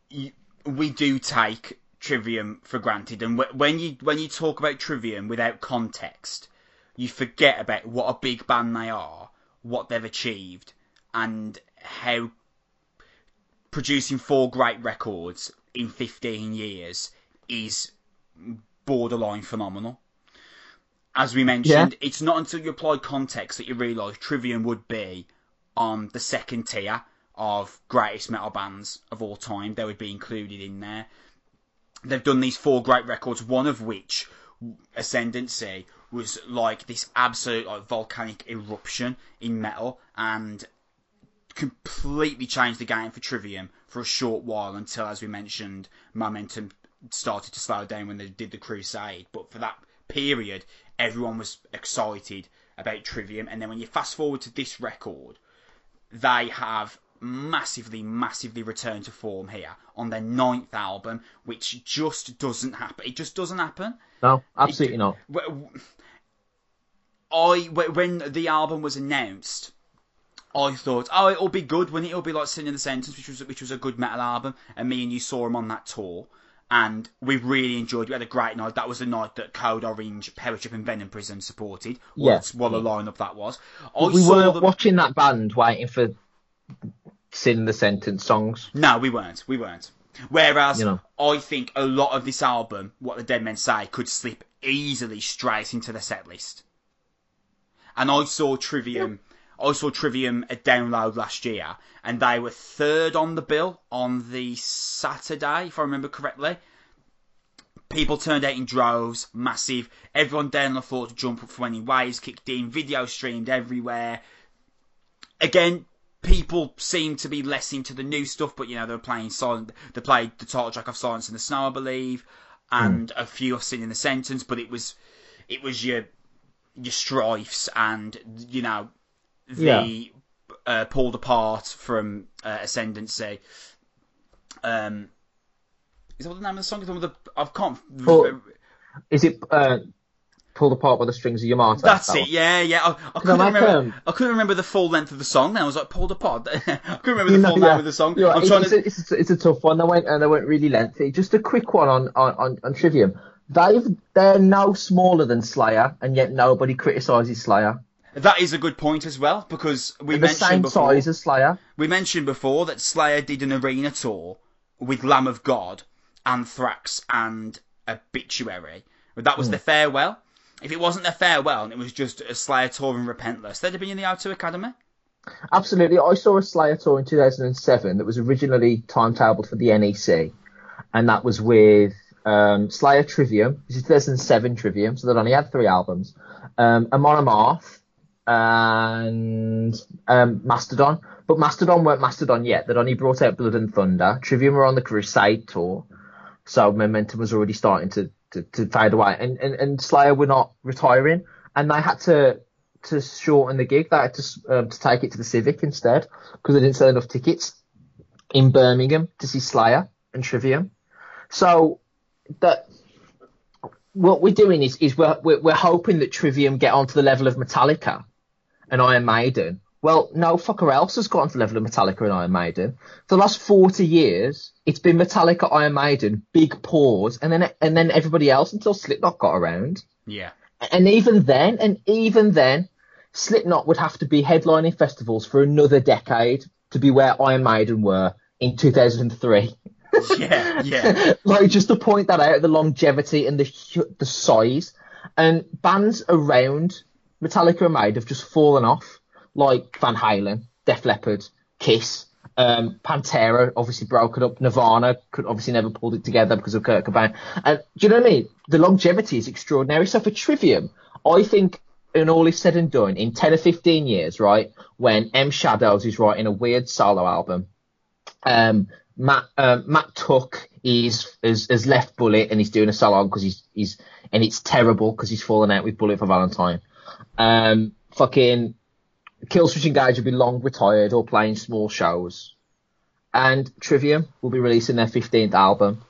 A: you, we do take Trivium for granted, and when you when you talk about Trivium without context, you forget about what a big band they are, what they've achieved, and how producing four great records in 15 years is borderline phenomenal. As we mentioned, yeah. it's not until you apply context that you realise Trivium would be on the second tier of greatest metal bands of all time. They would be included in there. They've done these four great records, one of which, Ascendancy, was like this absolute like volcanic eruption in metal and completely changed the game for Trivium for a short while until, as we mentioned, momentum started to slow down when they did the Crusade. But for that period, everyone was excited about Trivium. And then when you fast forward to this record, they have massively, massively returned to form here on their ninth album, which just doesn't happen. It just doesn't happen.
B: No, absolutely it, not.
A: I when the album was announced, I thought, oh, it'll be good when it? it'll be like Sin in the Sentence, which was which was a good metal album, and me and you saw him on that tour and we really enjoyed. We had a great night. That was the night that Code Orange, Powertrip, and Venom Prison supported. Yes, yeah. what a lineup that was.
B: I we weren't them... watching that band waiting for Sin in the Sentence songs.
A: No, we weren't. We weren't. Whereas you know. I think a lot of this album, what the Dead Men Say, could slip easily straight into the set list. And I saw Trivium. Yeah I saw Trivium at Download last year, and they were third on the bill on the Saturday, if I remember correctly. People turned out in droves, massive. Everyone down the floor to jump up for In Waves kicked in, video streamed everywhere. Again, people seem to be less into the new stuff, but you know, they were playing silent, they played the title track of Silence in the Snow, I believe, and mm. a few of Sin in the Sentence, but it was, it was your, your strifes and, you know, the yeah. uh, pulled apart from uh, Ascendancy. Um, is that what the name of the song is? The, I can't.
B: Pull, is it uh, pulled apart by the strings of your Martyr?
A: That's that it. One? Yeah, yeah. I, I couldn't remember. Um, I couldn't remember the full length of the song. Then I was like pulled apart. I couldn't remember the full yeah. name of the song.
B: I'm trying it's, to... it's, a, it's a tough one. They went and they went really lengthy. Just a quick one on on, on, on Trivium. They've they're no smaller than Slayer, and yet nobody criticises Slayer.
A: That is a good point as well because we
B: the
A: mentioned
B: same
A: before,
B: size as Slayer.
A: We mentioned before that Slayer did an arena tour with Lamb of God, Anthrax, and Obituary. But that was mm. the farewell. If it wasn't the farewell and it was just a Slayer tour and Repentless, they'd have been in the O2 Academy.
B: Absolutely. I saw a Slayer tour in 2007 that was originally timetabled for the NEC, and that was with um, Slayer Trivium. This is 2007 Trivium, so they only had three albums. Um, Amon Amarth, and um, Mastodon. But Mastodon weren't Mastodon yet. They'd only brought out Blood and Thunder. Trivium were on the Crusade tour, so momentum was already starting to, to, to fade away. And, and, and Slayer were not retiring, and they had to to shorten the gig. They had to um, to take it to the Civic instead because they didn't sell enough tickets in Birmingham to see Slayer and Trivium. So that what we're doing is, is we're, we're, we're hoping that Trivium get onto the level of Metallica and Iron Maiden Well, no fucker else has gotten to the level of Metallica and Iron Maiden. For the last 40 years, it's been Metallica, Iron Maiden, big pause, and then and then everybody else until Slipknot got around.
A: Yeah.
B: And even then, and even then, Slipknot would have to be headlining festivals for another decade to be where Iron Maiden were in 2003.
A: Yeah, yeah.
B: like just to point that out, the longevity and the the size, and bands around Metallica and Maiden have just fallen off, like Van Halen, Def Leppard, Kiss, um, Pantera obviously broken up. Nirvana could obviously never pulled it together because of Kurt Cobain. And do you know what I mean? The longevity is extraordinary. So for Trivium, I think when all is said and done, in 10 or 15 years, right, when M Shadows is writing a weird solo album, um, Matt, um, Matt Tuck is, has left Bullet and he's doing a solo because he's, he's, and it's terrible because he's fallen out with Bullet for Valentine. Um, fucking Killswitch Engage guys will be long retired or playing small shows. And Trivium will be releasing their 15th album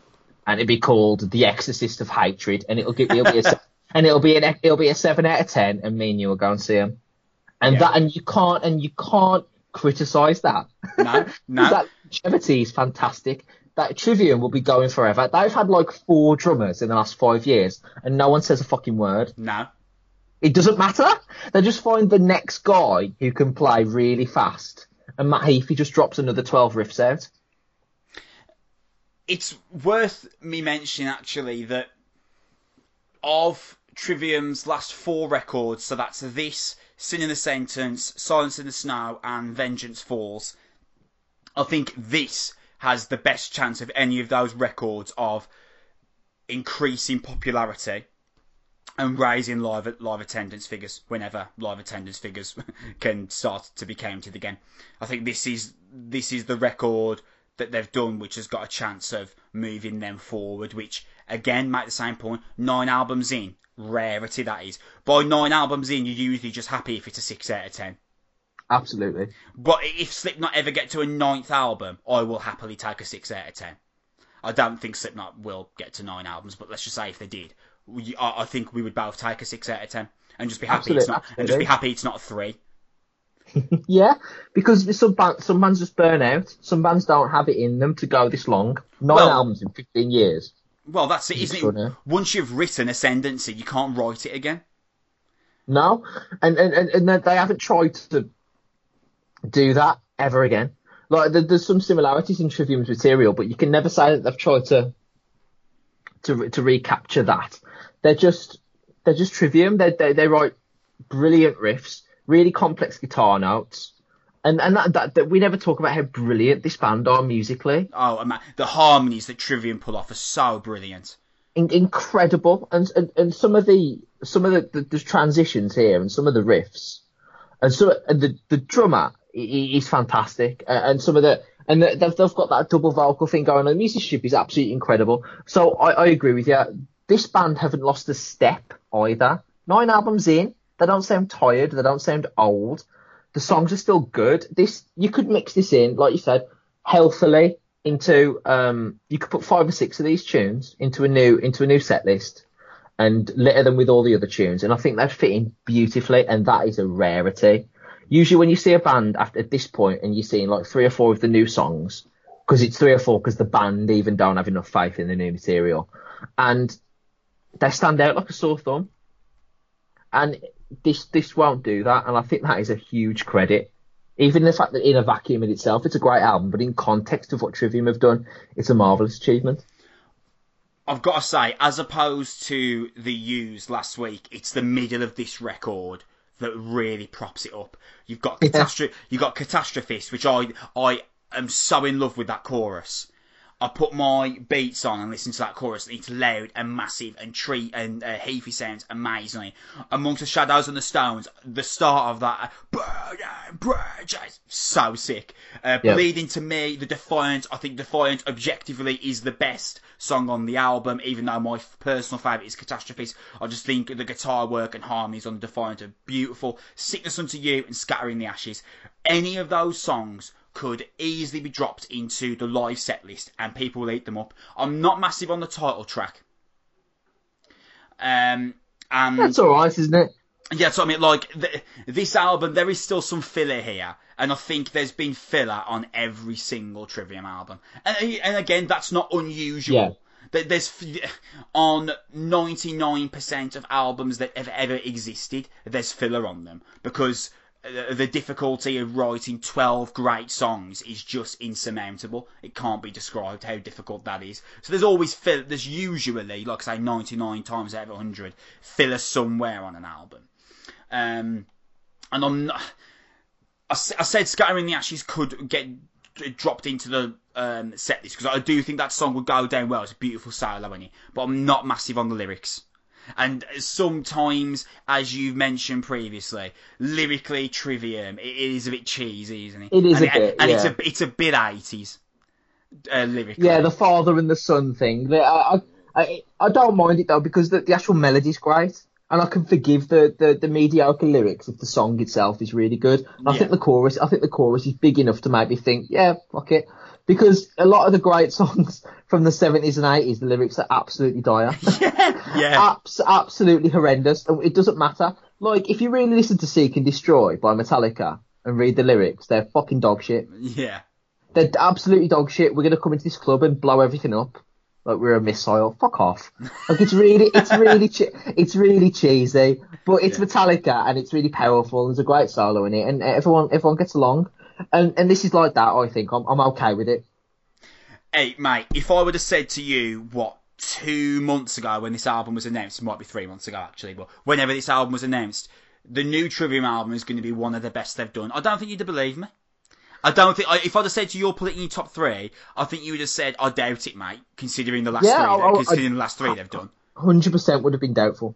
B: and it'll be called The Exorcist of Hatred and it'll, give, it'll be a, and it'll be an, it'll be a 7 out of 10 and me and you will go and see them. And
A: Yeah.
B: that, and you can't, and you can't criticize that.
A: No, no.
B: that longevity is fantastic. That Trivium will be going forever. They've had like four drummers in the last five years, and no one says a fucking word.
A: No.
B: It doesn't matter. They just find the next guy who can play really fast, and Matt Heafy just drops another twelve riffs out.
A: It's worth me mentioning actually that of Trivium's last four records, so that's this, Sin in the Sentence, Silence in the Snow, and Vengeance Falls. I think this has the best chance of any of those records of increasing popularity and raising live live attendance figures whenever live attendance figures can start to be counted again. I think this is this is the record that they've done which has got a chance of moving them forward. Which again, make the same point. Nine albums in, rarity that is. By nine albums in, you're usually just happy if it's a six out of ten.
B: Absolutely.
A: But if Slipknot ever get to a ninth album, I will happily take a six out of ten. I don't think Slipknot will get to nine albums, but let's just say if they did, we, I, I think we would both take a six out of ten and just be happy it's
B: Absolutely,
A: not and just be happy it's not a three.
B: Yeah, because some bands, some bands just burn out. Some bands don't have it in them to go this long. Nine
A: Well-
B: albums in fifteen years.
A: Well, that's it, isn't it? Once you've written Ascendancy, you can't write it again.
B: No, and and and, and they- they haven't tried to do that ever again. Like there's some similarities in Trivium's material, but you can never say that they've tried to to to recapture that. They're just they're just Trivium. They they they write brilliant riffs, really complex guitar notes, and and that, that, that we never talk about how brilliant this band are musically.
A: Oh, and ma- the harmonies that Trivium pull off are so brilliant.
B: in- incredible, and, and and some of the some of the, the, the transitions here, and some of the riffs, and so and the the drummer is fantastic, and some of the and they've, they've got that double vocal thing going on. The musicianship is absolutely incredible. So I, I agree with you. This band haven't lost a step either. Nine albums in, they don't sound tired. They don't sound old. The songs are still good. This you could mix this in, like you said, healthily into um you could put five or six of these tunes into a new into a new set list and litter them with all the other tunes and I think they'd fit in beautifully and that is a rarity. Usually when you see a band after at this point and you're seeing like three or four of the new songs because it's three or four because the band even don't have enough faith in the new material and they stand out like a sore thumb and this this won't do that and I think that is a huge credit even the fact that in a vacuum in itself, it's a great album, but in context of what Trivium have done, it's a marvelous achievement.
A: I've got to say, as opposed to the U's last week, it's the middle of this record that really props it up. You've got
B: Yeah.
A: catastrophe, you've got catastrophist, which I I am so in love with that chorus. I put my beats on and listen to that chorus, it's loud and massive and tree and uh, heavy sounds amazingly. Amongst the shadows and the stones, the start of that, uh, so sick. Uh,
B: Yeah.
A: Bleed Into Me, the Defiant. I think Defiant objectively is the best song on the album, even though my personal favourite is Catastrophist. I just think the guitar work and harmonies on the Defiant are beautiful. Sickness Unto You and Scattering the Ashes. Any of those songs could easily be dropped into the live set list and people will eat them up. I'm not massive on the title track. Um, and
B: That's alright, isn't it?
A: Yeah, so I mean, like th- this album, there is still some filler here, and I think there's been filler on every single Trivium album. And, and again, that's not unusual.
B: Yeah.
A: There- There's f- on 99% of albums that have ever existed, there's filler on them because the difficulty of writing 12 great songs is just insurmountable. It can't be described how difficult that is. So there's always there's usually, like I say, 99 times out of 100, filler somewhere on an album. Um, and I'm not, I, said Scattering the Ashes could get dropped into the um, set list because I do think that song would go down well. It's a beautiful solo it, but I'm not massive on the lyrics. And sometimes, as you've mentioned previously, lyrically Trivium, it is a bit cheesy, isn't it?
B: It is
A: and
B: a bit,
A: and it's a it's a bit eighties. Uh, lyrically.
B: Yeah, the father and the son thing. I, I, I, I don't mind it though because the, the actual melody's great, and I can forgive the, the, the mediocre lyrics if the song itself is really good. And I
A: Yeah.
B: think the chorus, I think the chorus is big enough to make me think, yeah, fuck it. Because a lot of the great songs from the 70s and 80s, the lyrics are absolutely dire.
A: yeah,
B: Abs- absolutely horrendous. It doesn't matter. Like, if you really listen to Seek and Destroy by Metallica and read the lyrics, they're fucking dog shit.
A: yeah.
B: They're absolutely dog shit. We're gonna come into this club and blow everything up. Like we're a missile. Fuck off. Like it's really, it's really, che- it's really cheesy, but it's
A: Yeah.
B: Metallica and it's really powerful. And there's a great solo in it, and everyone, everyone gets along. And and this is like that. I think I'm, I'm okay with it.
A: Hey, mate, if I would have said to you, what, two months ago when this album was announced, it might be three months ago actually, but whenever this album was announced, the new Trivium album is going to be one of the best they've done, I don't think you'd believe me. I don't think, if I'd have said to you, you're putting in your top three, I think you would have said, I doubt it, mate, considering the last
B: Yeah,
A: three,
B: I- I-
A: considering the last three they've done.
B: Hundred percent would have been doubtful.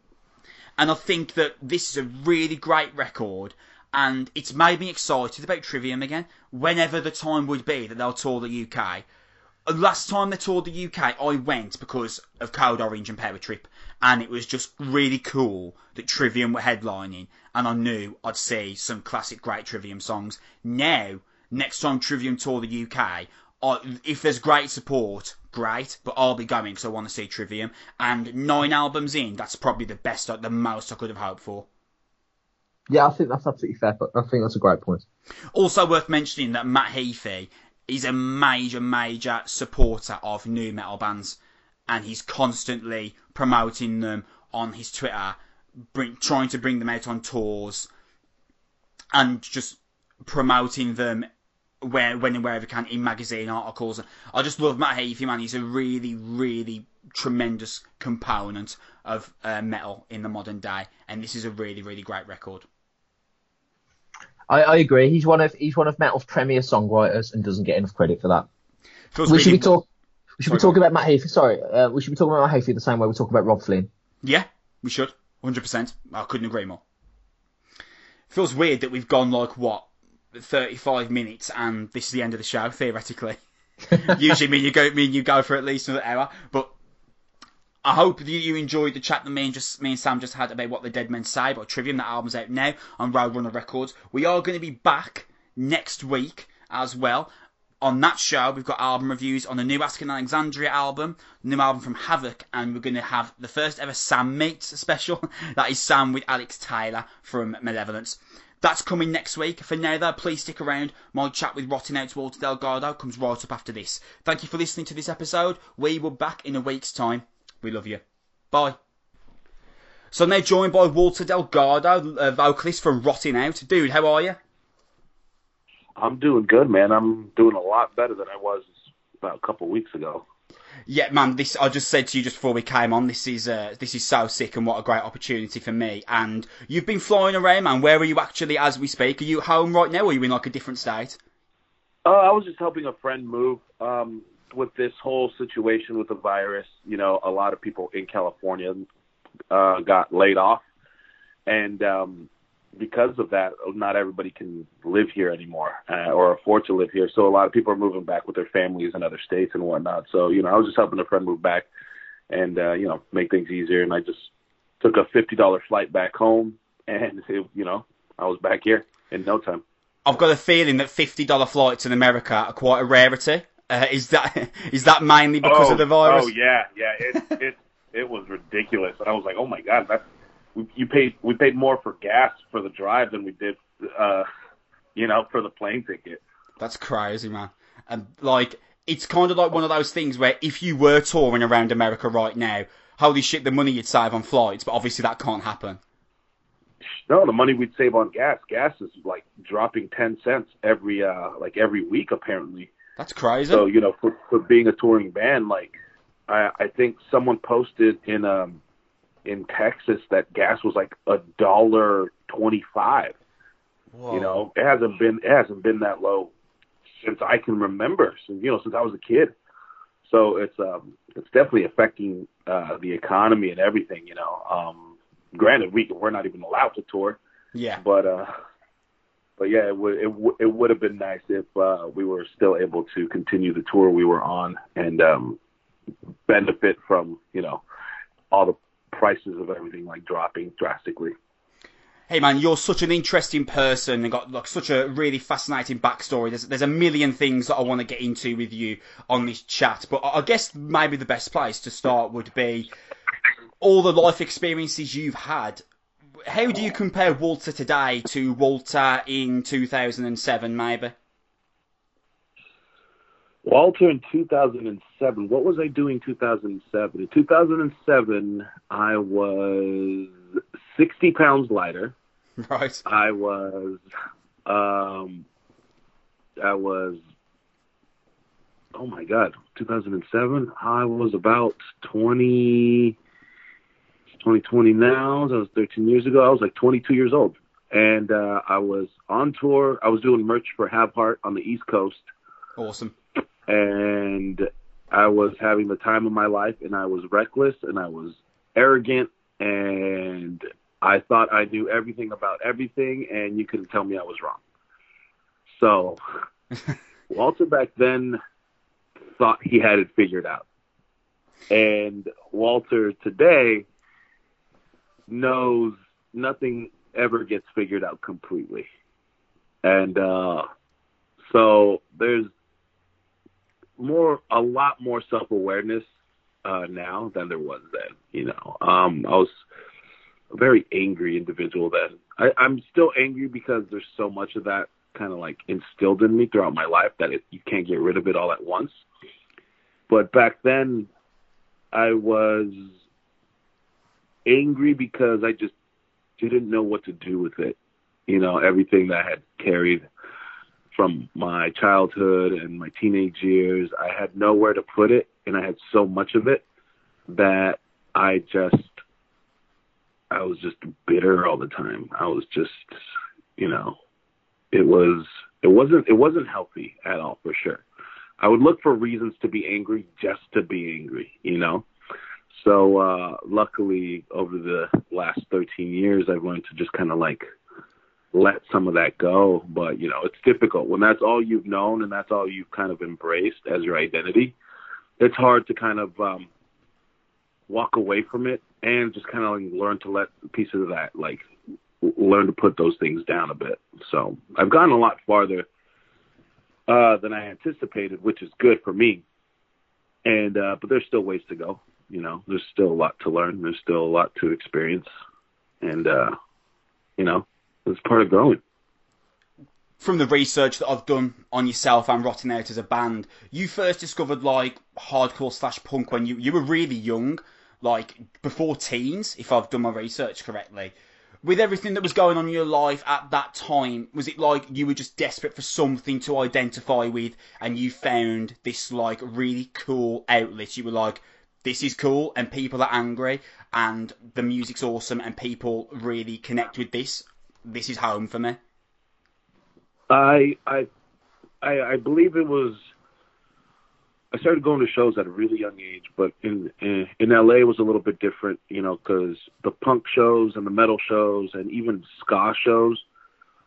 A: And I think that this is a really great record, and it's made me excited about Trivium again. Whenever the time would be that they'll tour the UK. Uh, Last time they toured the UK, I went because of Code Orange and Power Trip, and it was just really cool that Trivium were headlining, and I knew I'd see some classic great Trivium songs. Now, next time Trivium tour the UK, I, if there's great support, great, but I'll be going because I want to see Trivium. And nine albums in, that's probably the best, the most I could have hoped for.
B: Yeah, I think that's absolutely fair. But I think that's a great point.
A: Also worth mentioning that Matt Heafy is a major, major supporter of new metal bands, and he's constantly promoting them on his Twitter, bring, trying to bring them out on tours, and just promoting them where, when and wherever he can in magazine articles. I just love Matt Heafy, man. He's a really, really tremendous component of uh, metal in the modern day, and this is a really, really great record.
B: I, I agree. He's one of he's one of metal's premier songwriters and doesn't get enough credit for that.
A: Feels
B: We
A: really-
B: should be talk. We should be talking about Matt Heafy. Sorry, uh, we should be talking about Matt Heafy the same way we talk about Robb Flynn.
A: Yeah, we should. 100%. I couldn't agree more. Feels weird that we've gone like, what, 35 minutes and this is the end of the show, theoretically. Usually me and you go, me and you go for at least another hour, but I hope that you enjoyed the chat that me and just me and Sam just had about what the Dead Men Say about Trivium. That album's out now on Roadrunner Records. We are going to be back next week as well. On that show, we've got album reviews on the new Asking Alexandria album, new album from Havok, and we're going to have the first ever Sam Meets special. that is Sam with Alex Taylor from Malevolence. That's coming next week. For now, though, please stick around. My chat with Rotting Out Walter Delgado comes right up after this. Thank you for listening to this episode. We will be back in a week's time. We love you. Bye. So now joined by Walter Delgado, a vocalist from Rotting Out. Dude, how are you?
C: I'm doing good, man. I'm doing a lot better than I was about a couple of weeks ago.
A: Yeah, man. This I just said to you just before we came on. This is uh, this is so sick, and what a great opportunity for me. And you've been flying around, man. Where are you actually as we speak? Are you home right now, or are you in like a different state?
C: Uh, I was just helping a friend move um, with this whole situation with the virus. You know, a lot of people in California uh, got laid off, and um, because of that, not everybody can live here anymore uh, or afford to live here. So a lot of people are moving back with their families in other states and whatnot. So you know, I was just helping a friend move back, and uh, you know, make things easier. And I just took a fifty dollar flight back home, and it, you know, I was back here in no time.
A: I've got a feeling that fifty dollar flights in America are quite a rarity. Uh, is that is that mainly because
C: oh,
A: of the virus?
C: Oh yeah, yeah. It it it was ridiculous. And I was like, oh my god, that's we, you paid we paid more for gas for the drive than we did, uh, you know, for the plane ticket.
A: That's crazy, man. And like, it's kind of like one of those things where if you were touring around America right now, holy shit, the money you'd save on flights, but obviously that can't happen.
C: No, the money we'd save on gas. Gas is like dropping ten cents every uh like every week apparently.
A: That's crazy.
C: So you know, for for being a touring band, like I I think someone posted in um in Texas that gas was like a dollar twenty five. You know, it hasn't been it hasn't been that low since I can remember. Since you know, since I was a kid. So it's um it's definitely affecting uh the economy and everything. You know, um granted we we're not even allowed to tour,
A: yeah.
C: but uh but yeah, it would it, w- it would have been nice if uh, we were still able to continue the tour we were on and um, benefit from you know all the prices of everything like dropping drastically.
A: Hey man, you're such an interesting person and got like such a really fascinating backstory. There's there's a million things that I want to get into with you on this chat, but I I guess maybe the best place to start would be all the life experiences you've had. How do you compare Walter today to Walter in 2007, maybe?
C: Walter in 2007. What was I doing 2007? In 2007, I was 60 pounds lighter.
A: Right.
C: I was, um, I was, oh my God, 2007. I was about 20, 2020 now. That was 13 years ago. I was like 22 years old. And uh, I was on tour. I was doing merch for Have Heart on the East Coast.
A: Awesome.
C: And I was having the time of my life, and I was reckless, and I was arrogant, and I thought I knew everything about everything, and you couldn't tell me I was wrong. So Walter back then thought he had it figured out. And Walter today knows nothing ever gets figured out completely. And uh so there's more a lot more self awareness uh now than there was then, you know. Um I was a very angry individual then. I, I'm still angry because there's so much of that kind of like instilled in me throughout my life that it, you can't get rid of it all at once. But back then, I was angry because I just didn't know what to do with it. You know, everything that I had carried from my childhood and my teenage years, I had nowhere to put it, and I had so much of it that I just, I was just bitter all the time. I was just, you know, it was, it wasn't, it wasn't healthy at all for sure. I would look for reasons to be angry just to be angry, you know. So uh luckily over the last 13 years I've learned to just kind of like let some of that go, but you know, it's difficult when that's all you've known and that's all you've kind of embraced as your identity. It's hard to kind of um walk away from it and just kind of like learn to let pieces of that like learn to put those things down a bit. So, I've gotten a lot farther uh, than I anticipated, which is good for me. And uh, but there's still ways to go. You know, there's still a lot to learn. There's still a lot to experience, and uh, you know, it's part of growing.
A: From the research that I've done on yourself and Rotting Out as a band, you first discovered like hardcore slash punk when you you were really young, like before teens, if I've done my research correctly with everything that was going on in your life at that time, was it like you were just desperate for something to identify with and you found this like really cool outlet? You were like, this is cool and people are angry and the music's awesome and people really connect with this. This is home for me.
C: I I I, I believe it was. I started going to shows at a really young age, but in in, in LA it was a little bit different, you know, because the punk shows and the metal shows and even ska shows,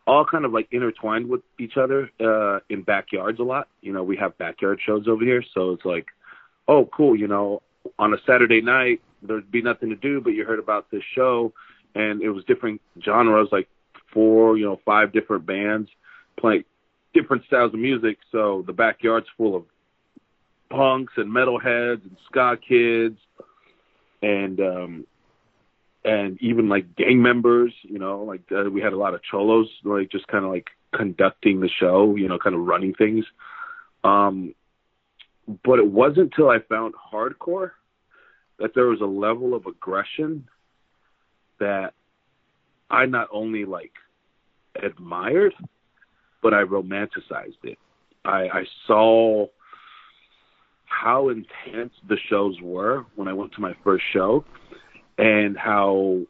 C: all kind of like intertwined with each other uh, in backyards a lot. You know, we have backyard shows over here, so it's like, oh, cool, you know, on a Saturday night there'd be nothing to do, but you heard about this show, and it was different genres, like four, you know, five different bands playing different styles of music. So the backyard's full of punks and metalheads and ska kids, and um, and even like gang members, you know, like uh, we had a lot of cholos, like just kind of like conducting the show, you know, kind of running things. Um, but it wasn't until I found hardcore that there was a level of aggression that I not only like admired, but I romanticized it. I, I saw how intense the shows were when I went to my first show and how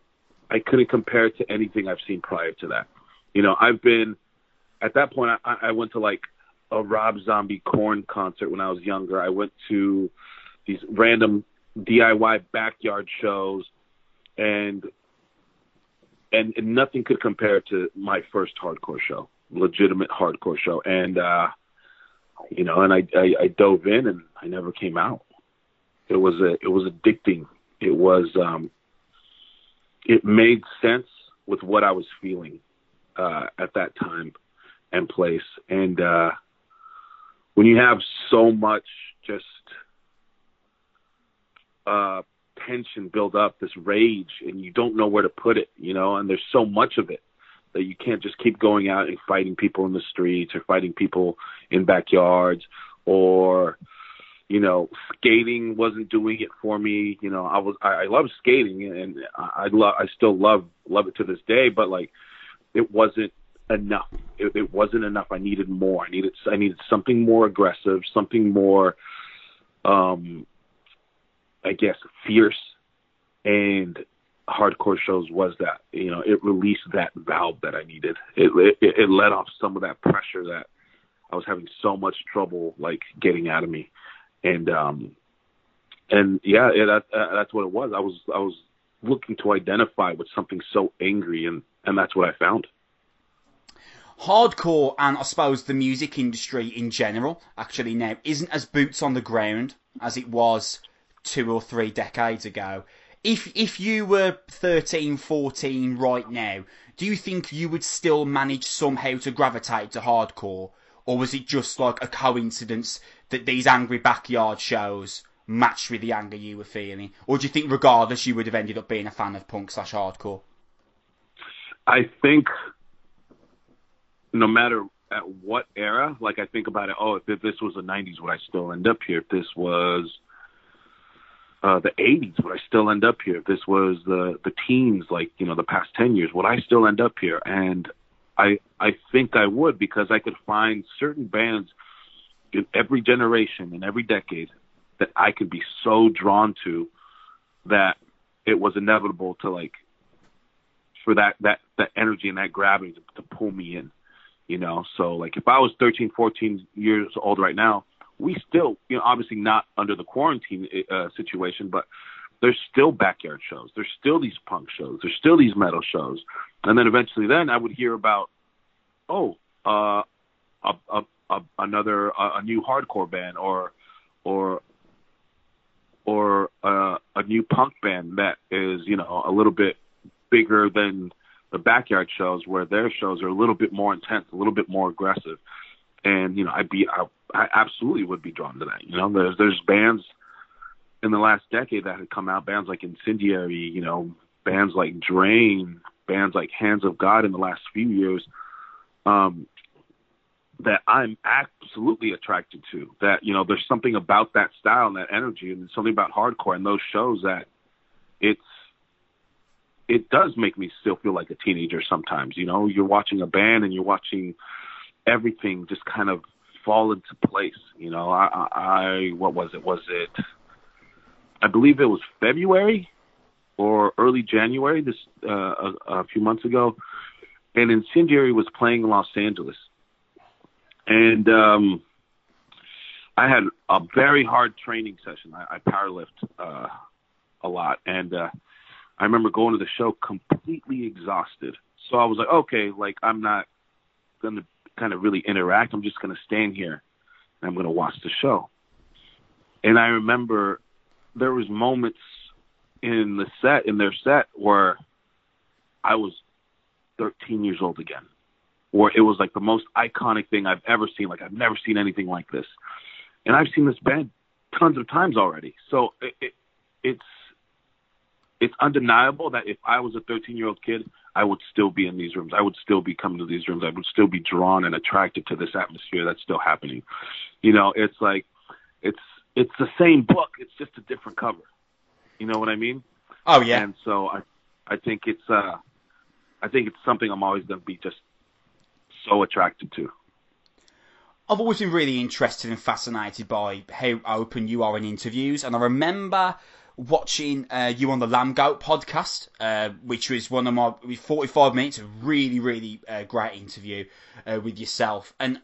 C: I couldn't compare it to anything I've seen prior to that. You know, I've been at that point I, I went to like a Rob Zombie Korn concert when I was younger. I went to these random DIY backyard shows and and, and nothing could compare to my first hardcore show, legitimate hardcore show. And uh you know, and I, I I dove in and I never came out. It was a it was addicting. It was um it made sense with what I was feeling uh at that time and place. And uh when you have so much just uh tension build up, this rage, and you don't know where to put it, you know, and there's so much of it that you can't just keep going out and fighting people in the streets or fighting people in backyards or you know skating wasn't doing it for me. You know i was i, I love skating and i love i still love love it to this day but like it wasn't enough it, it wasn't enough i needed more i needed i needed something more aggressive something more um i guess fierce and hardcore shows was that you know it released that valve that I needed. It, it it let off some of that pressure that I was having so much trouble like getting out of me, and um and yeah, it, that, uh, that's what it was. I was I was looking to identify with something so angry, and and that's what I found.
A: Hardcore and I suppose the music industry in general actually now isn't as boots on the ground as it was two or three decades ago. If if you were 13, 14 right now, do you think you would still manage somehow to gravitate to hardcore, or was it just like a coincidence that these angry backyard shows matched with the anger you were feeling, or do you think regardless you would have ended up being a fan of punk slash hardcore?
C: I think no matter at what era, like I think about it, oh, if this was the '90s, would I still end up here? If this was uh, the 80s, would I still end up here? If this was the the teens, like you know, the past 10 years, would I still end up here? And I I think I would because I could find certain bands in every generation in every decade that I could be so drawn to that it was inevitable to like for that that that energy and that gravity to, to pull me in, you know. So like if I was 13, 14 years old right now we still, you know, obviously not under the quarantine uh, situation, but there's still backyard shows. There's still these punk shows. There's still these metal shows. And then eventually, then I would hear about, oh, uh, a, a, a another a, a new hardcore band or or or uh, a new punk band that is you know a little bit bigger than the backyard shows where their shows are a little bit more intense, a little bit more aggressive and you know I'd be I, I absolutely would be drawn to that. You know, there's there's bands in the last decade that had come out, bands like Incendiary, you know, bands like Drain, bands like Hands of God in the last few years, um, that I'm absolutely attracted to. That you know, there's something about that style and that energy, and something about hardcore and those shows that it's it does make me still feel like a teenager sometimes. You know, you're watching a band and you're watching everything just kind of fall into place. You know, I, I what was it? Was it? I believe it was February or early January this uh, a, a few months ago, and Incendiary was playing in Los Angeles, and um, I had a very hard training session. I, I powerlift uh, a lot, and uh, I remember going to the show completely exhausted. So I was like, okay, like I'm not gonna kind of really interact. I'm just going to stand here and I'm going to watch the show. And I remember there was moments in the set in their set where I was 13 years old again, where it was like the most iconic thing I've ever seen. Like I've never seen anything like this, and I've seen this band tons of times already. So it, it, it's it's undeniable that if I was a 13 year old kid, I would still be in these rooms. I would still be coming to these rooms. I would still be drawn and attracted to this atmosphere that's still happening. You know, it's like it's it's the same book. It's just a different cover. You know what I mean?
A: Oh yeah.
C: And so I I think it's uh I think it's something I'm always going to be just so attracted to.
A: I've always been really interested and fascinated by how open you are in interviews, and I remember watching uh, you on the Lambgoat podcast, uh, which was one of my 45 minutes, a really, really uh, great interview uh, with yourself, and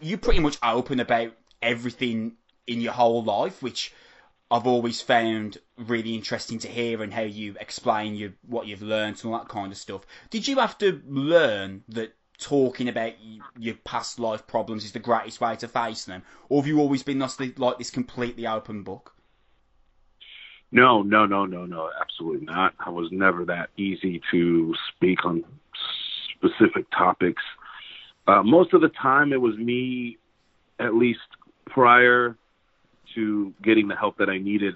A: you pretty much open about everything in your whole life, which I've always found really interesting to hear and how you explain your what you've learned and all that kind of stuff. Did you have to learn that talking about your past life problems is the greatest way to face them, or have you always been like this completely open book?
C: No, no, no, no, no, absolutely not. I was never that easy to speak on specific topics. Uh, most of the time, it was me, at least prior to getting the help that I needed,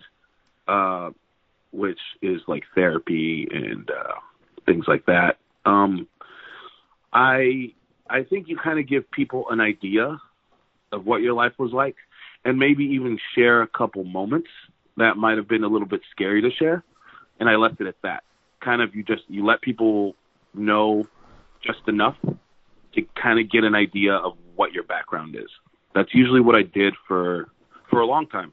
C: uh, which is like therapy and uh, things like that. Um, I I think you kind of give people an idea of what your life was like, and maybe even share a couple moments that might have been a little bit scary to share, and I left it at that. Kind of you just you let people know just enough to kind of get an idea of what your background is. That's usually what I did for for a long time.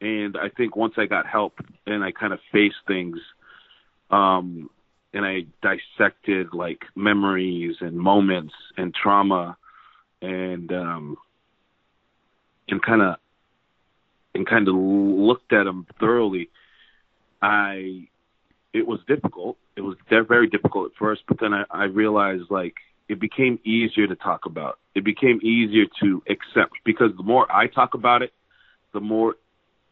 C: And I think once I got help and I kind of faced things, um, and I dissected like memories and moments and trauma, and um, and kind of and kind of looked at them thoroughly. I it was difficult. It was very difficult at first, but then I, I realized like it became easier to talk about. It became easier to accept because the more I talk about it, the more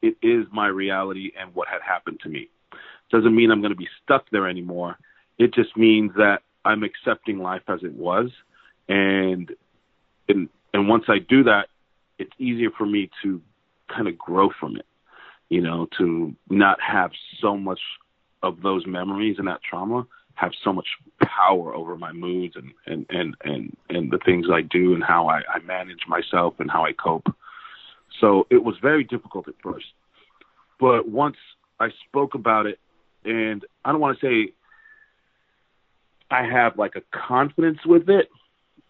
C: it is my reality and what had happened to me. Doesn't mean I'm going to be stuck there anymore. It just means that I'm accepting life as it was, and and and once I do that, it's easier for me to kind of grow from it. You know, to not have so much of those memories and that trauma have so much power over my moods and and and and, and the things I do and how I, I manage myself and how I cope. So it was very difficult at first. But once I spoke about it, and I don't want to say I have like a confidence with it,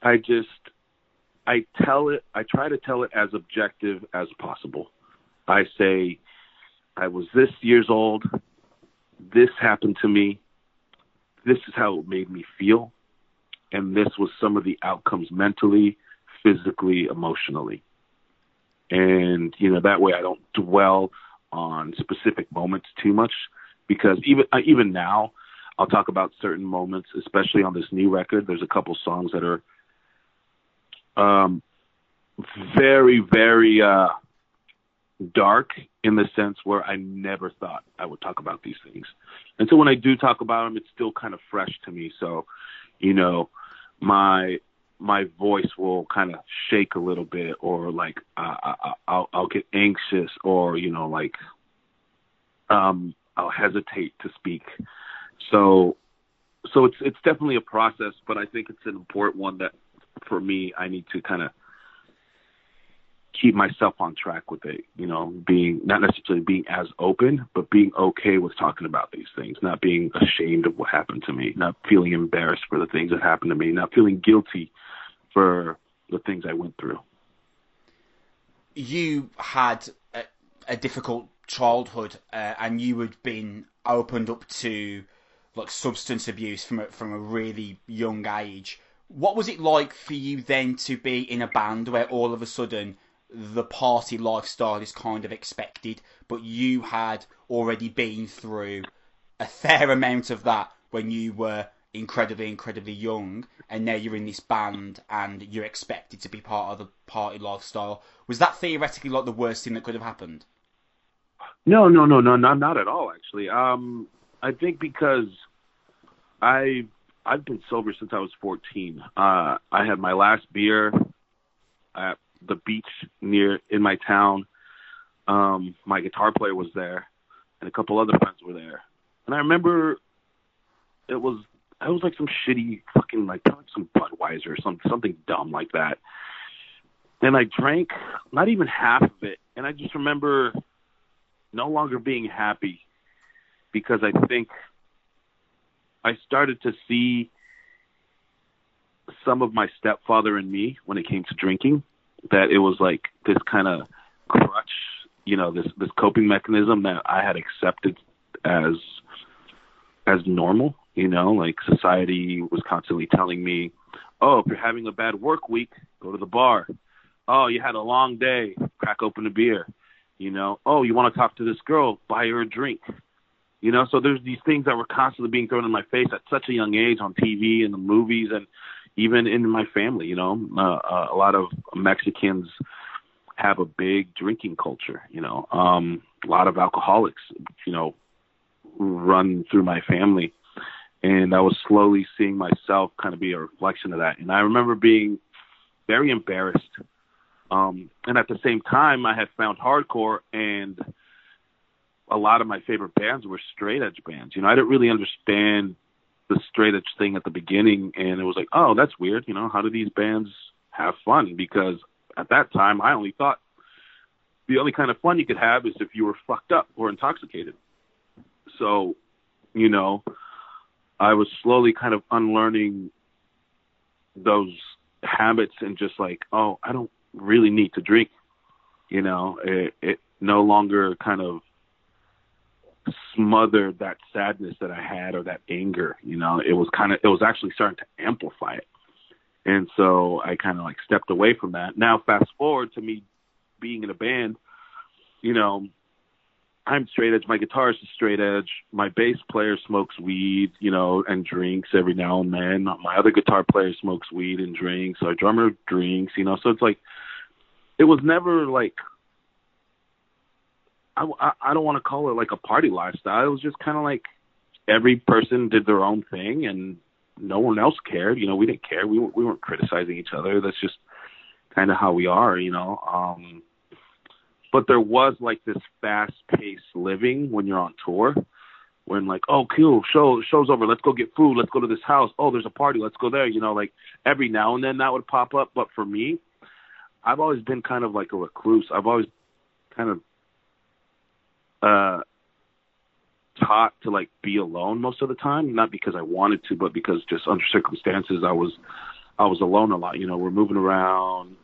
C: I just, I tell it, I try to tell it as objective as possible. I say, I was this years old, this happened to me, this is how it made me feel, and this was some of the outcomes mentally, physically, emotionally and you know that way I don't dwell on specific moments too much because even uh, even now I'll talk about certain moments, especially on this new record. There's a couple songs that are um, very very uh, dark in the sense where I never thought I would talk about these things, and so when I do talk about them, it's still kind of fresh to me. So, you know, my my voice will kind of shake a little bit or like uh, I, I'll I'll get anxious or you know like um I'll hesitate to speak. So so it's it's definitely a process, but I think it's an important one that for me I need to kind of keep myself on track with it, you know, being not necessarily being as open, but being okay with talking about these things, not being ashamed of what happened to me, not feeling embarrassed for the things that happened to me, not feeling guilty for the things I went through.
A: You had a, a difficult childhood, uh, and you had been opened up to like substance abuse from a, from a really young age. What was it like for you then to be in a band where all of a sudden the party lifestyle is kind of expected, but you had already been through a fair amount of that when you were incredibly, incredibly young, and now you're in this band and you're expected to be part of the party lifestyle. Was that theoretically like the worst thing that could have happened?
C: No, no, no, no, not not at all. Actually, um, I think because I I've been sober since I was 14. Uh, I had my last beer at the beach near in my town. Um, my guitar player was there, and a couple other friends were there. and I remember it was it was like some shitty fucking like some Budweiser or some something dumb like that. And I drank not even half of it, and I just remember no longer being happy because I think I started to see some of my stepfather in me when it came to drinking. That it was like this kind of crutch, you know, this this coping mechanism that I had accepted as as normal. You know, like society was constantly telling me, "Oh, if you're having a bad work week, go to the bar. Oh, you had a long day, crack open a beer. You know, oh, you want to talk to this girl, buy her a drink. You know, so there's these things that were constantly being thrown in my face at such a young age on TV and the movies and even in my family. You know, uh, uh, a lot of Mexicans have a big drinking culture. You know, um, a lot of alcoholics. You know, run through my family, and I was slowly seeing myself kind of be a reflection of that. And I remember being very embarrassed. Um, and at the same time, I had found hardcore and a lot of my favorite bands were straight edge bands. You know, I didn't really understand the straight edge thing at the beginning, and it was like, oh, that's weird. You know, how do these bands have fun? Because at that time, I only thought the only kind of fun you could have is if you were fucked up or intoxicated. So, you know, I was slowly kind of unlearning those habits and just like, oh, I don't really need to drink. You know, it, it no longer kind of smothered that sadness that I had or that anger. You know, it was kind of it was actually starting to amplify it. And so I kind of like stepped away from that. Now fast forward to me being in a band, you know, I'm straight edge. My guitarist is straight edge. My bass player smokes weed, you know, and drinks every now and then. My other guitar player smokes weed and drinks. Our drummer drinks, you know. So it's like, it was never like I, I don't want to call it like a party lifestyle. It was just kind of like every person did their own thing and no one else cared. You know, we didn't care. We we weren't criticizing each other. That's just kind of how we are, you know. Um but there was like this fast paced living when you're on tour when like, oh cool, show show's over, let's go get food, let's go to this house. Oh, there's a party, let's go there, you know, like every now and then that would pop up. But for me, I've always been kind of like a recluse. I've always kind of uh, taught to like be alone most of the time, not because I wanted to, but because just under circumstances I was I was alone a lot. You know, we're moving around,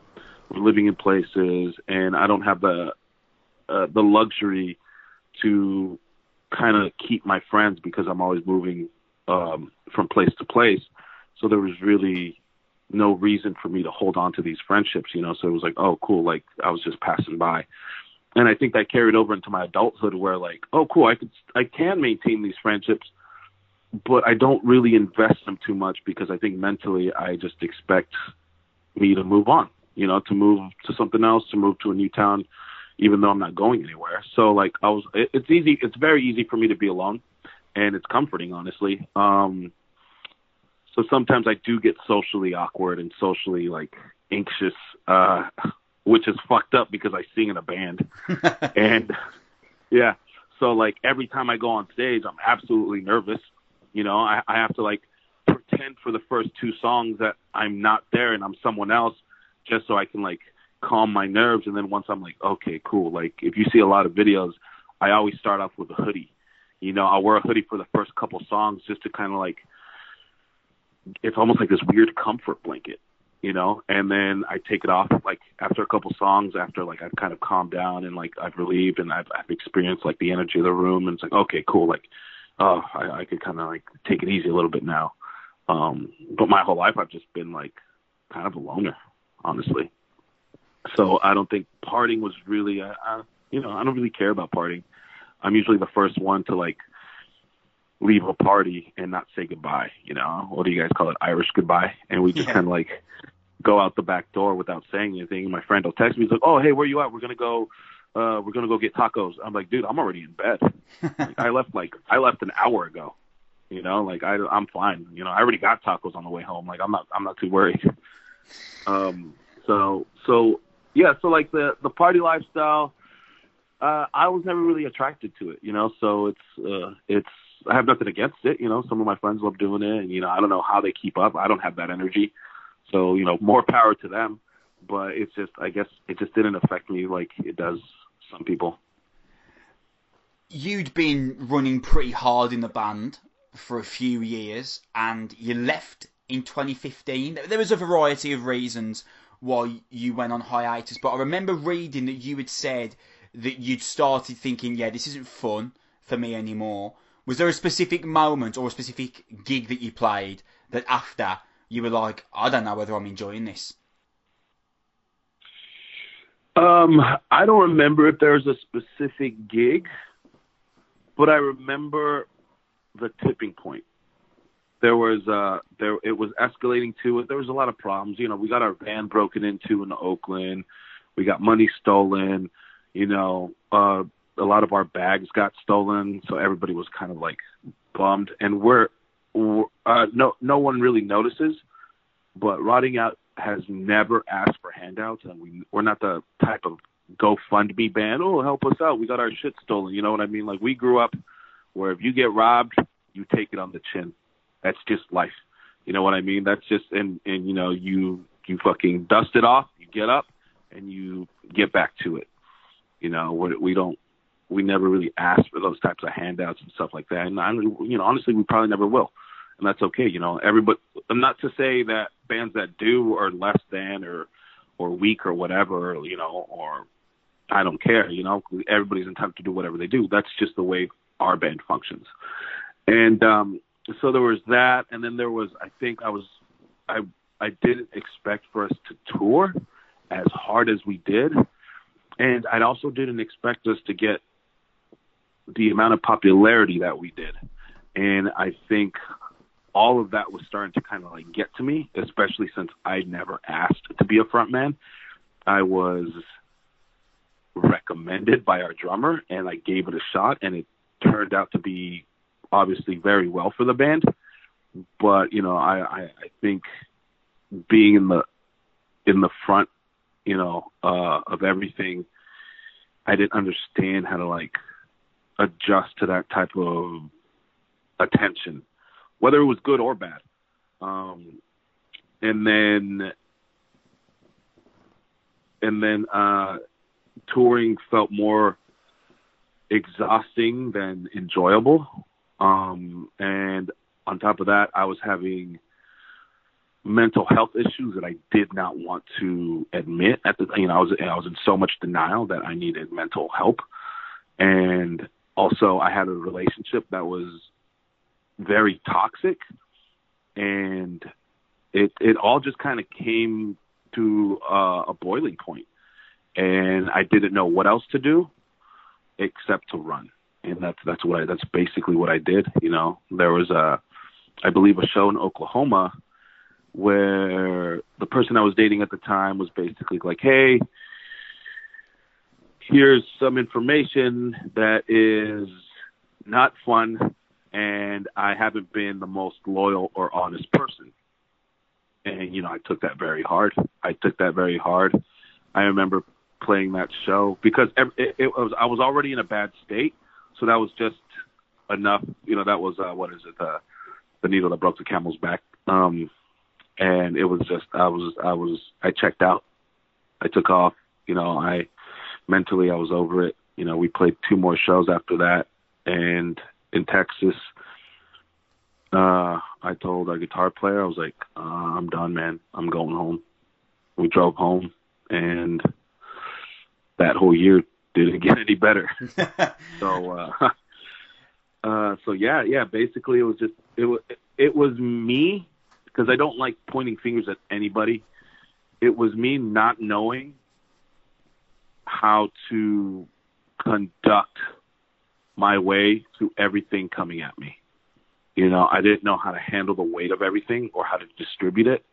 C: we're living in places, and I don't have the uh, the luxury to kind of keep my friends because I'm always moving um, from place to place. So there was really no reason for me to hold on to these friendships, you know. So it was like, oh, cool, like I was just passing by and I think that carried over into my adulthood where like, oh cool, I could I can maintain these friendships, but I don't really invest them too much because I think mentally I just expect me to move on, you know, to move to something else, to move to a new town, even though I'm not going anywhere. So like I was, it, it's easy, it's very easy for me to be alone, and it's comforting, honestly. Um, so sometimes I do get socially awkward and socially like anxious. Uh, which is fucked up because I sing in a band. and yeah, so like every time I go on stage, I'm absolutely nervous. You know, I, I have to like pretend for the first two songs that I'm not there and I'm someone else just so I can like calm my nerves. And then once I'm like, okay, cool. Like if you see a lot of videos, I always start off with a hoodie. You know, I'll wear a hoodie for the first couple songs just to kind of like, it's almost like this weird comfort blanket you know, and then I take it off like after a couple songs, after like I've kind of calmed down and like I've relieved and I've, I've experienced like the energy of the room and it's like, okay, cool. Like, oh, I, I could kind of like take it easy a little bit now. Um, but my whole life I've just been like kind of a loner, honestly. So I don't think partying was really, uh, uh, you know, I don't really care about partying. I'm usually the first one to like leave a party and not say goodbye. You know, what do you guys call it? Irish goodbye. And we just yeah. kind of like go out the back door without saying anything. My friend will text me. He's like, "Oh, hey, where you at? We're gonna go. Uh, we're gonna go get tacos." I'm like, "Dude, I'm already in bed. like, I left like I left an hour ago. You know, like I I'm fine. You know, I already got tacos on the way home. Like I'm not I'm not too worried. um. So so yeah. So like the the party lifestyle. Uh, I was never really attracted to it, you know. So it's uh, it's I have nothing against it. You know, some of my friends love doing it, and you know, I don't know how they keep up. I don't have that energy, so you know, more power to them. But it's just, I guess, it just didn't affect me like it does some people.
A: You'd been running pretty hard in the band for a few years, and you left in 2015. There was a variety of reasons why you went on hiatus, but I remember reading that you had said that you'd started thinking, yeah, this isn't fun for me anymore. Was there a specific moment or a specific gig that you played that after you were like, I don't know whether I'm enjoying this?
C: Um, I don't remember if there was a specific gig, but I remember the tipping point. There was uh there it was escalating to it. There was a lot of problems. You know, we got our van broken into in Oakland. We got money stolen. You know, uh a lot of our bags got stolen, so everybody was kind of like bummed. And we're, we're uh, no no one really notices, but Rotting Out has never asked for handouts, and we we're not the type of GoFundMe band. Oh, help us out! We got our shit stolen. You know what I mean? Like we grew up where if you get robbed, you take it on the chin. That's just life. You know what I mean? That's just and and you know you you fucking dust it off. You get up and you get back to it. You know we, we don't we never really asked for those types of handouts and stuff like that. And I, you know, honestly, we probably never will, and that's okay. You know, everybody. Not to say that bands that do are less than or or weak or whatever. You know, or I don't care. You know, everybody's entitled to do whatever they do. That's just the way our band functions. And um, so there was that, and then there was. I think I was. I I didn't expect for us to tour as hard as we did. And I also didn't expect us to get the amount of popularity that we did. And I think all of that was starting to kind of like get to me, especially since I never asked to be a frontman. I was recommended by our drummer and I gave it a shot and it turned out to be obviously very well for the band. But, you know, I, I, I think being in the in the front, you know, uh of everything, I didn't understand how to like adjust to that type of attention, whether it was good or bad. Um, and then, and then uh, touring felt more exhausting than enjoyable. Um, and on top of that, I was having mental health issues that I did not want to admit at the you know I was I was in so much denial that I needed mental help and also I had a relationship that was very toxic and it it all just kind of came to uh, a boiling point. And I didn't know what else to do except to run. And that's that's what I that's basically what I did you know? There was a I believe a show in Oklahoma where the person I was dating at the time was basically like hey here's some information that is not fun and I haven't been the most loyal or honest person. And you know, I took that very hard. I took that very hard. I remember playing that show because it, it was I was already in a bad state, so that was just enough. You know, that was uh, what is it? Uh, the needle that broke the camel's back. Um, and it was just I was I was I checked out. I took off. You know, I mentally I was over it. You know, we played two more shows after that, and in Texas, uh, I told our guitar player I was like, uh, "I'm done, man. I'm going home." We drove home, and that whole year didn't get any better. so, uh, uh, so yeah, yeah. Basically, it was just it was it was me because I don't like pointing fingers at anybody. It was me not knowing how to conduct my way through everything coming at me. You know, I didn't know how to handle the weight of everything or how to distribute it.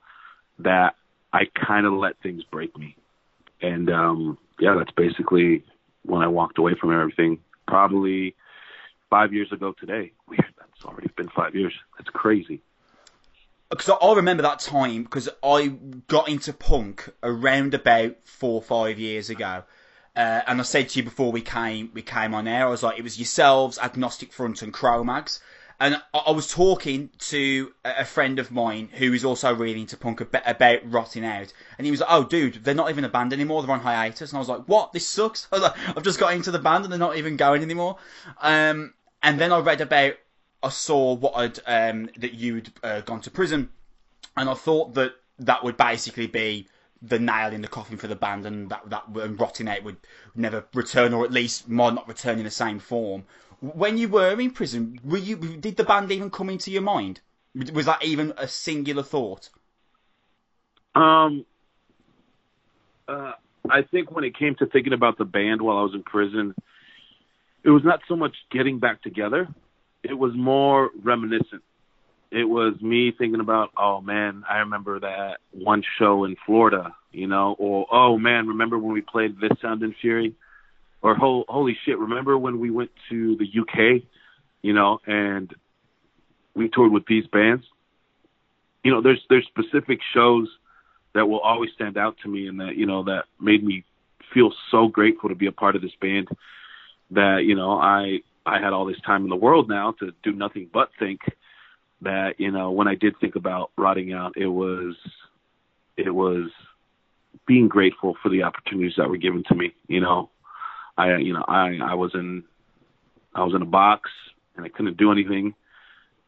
C: That I kind of let things break me. And um yeah, that's basically when I walked away from everything. Probably five years ago today. Weird. That's already been five years. That's crazy
A: because I remember that time because I got into punk around about four or five years ago. Uh, and I said to you before we came we came on air, I was like, it was yourselves, Agnostic Front, and Cro-Mags. And I, I was talking to a friend of mine who is also really into punk ab- about rotting out, and he was like, "Oh, dude, they're not even a band anymore. They're on hiatus." And I was like, "What? This sucks." I was like, "I've just got into the band and they're not even going anymore." Um, and then I read about, I saw what had um, that you'd uh, gone to prison, and I thought that that would basically be the nail in the coffin for the band, and that that and rotting out would never return, or at least might not return in the same form. When you were in prison, were you did the band even come into your mind? Was that even a singular thought?
C: Um, uh, I think when it came to thinking about the band while I was in prison, it was not so much getting back together. It was more reminiscent. It was me thinking about, oh man, I remember that one show in Florida, you know, or oh man, remember when we played This Sound and Fury? Or ho- holy shit, remember when we went to the UK, you know, and we toured with these bands? You know, there's there's specific shows that will always stand out to me and that you know that made me feel so grateful to be a part of this band that you know I I had all this time in the world now to do nothing but think that you know when I did think about rotting out it was it was being grateful for the opportunities that were given to me you know. I you know I I was in I was in a box and I couldn't do anything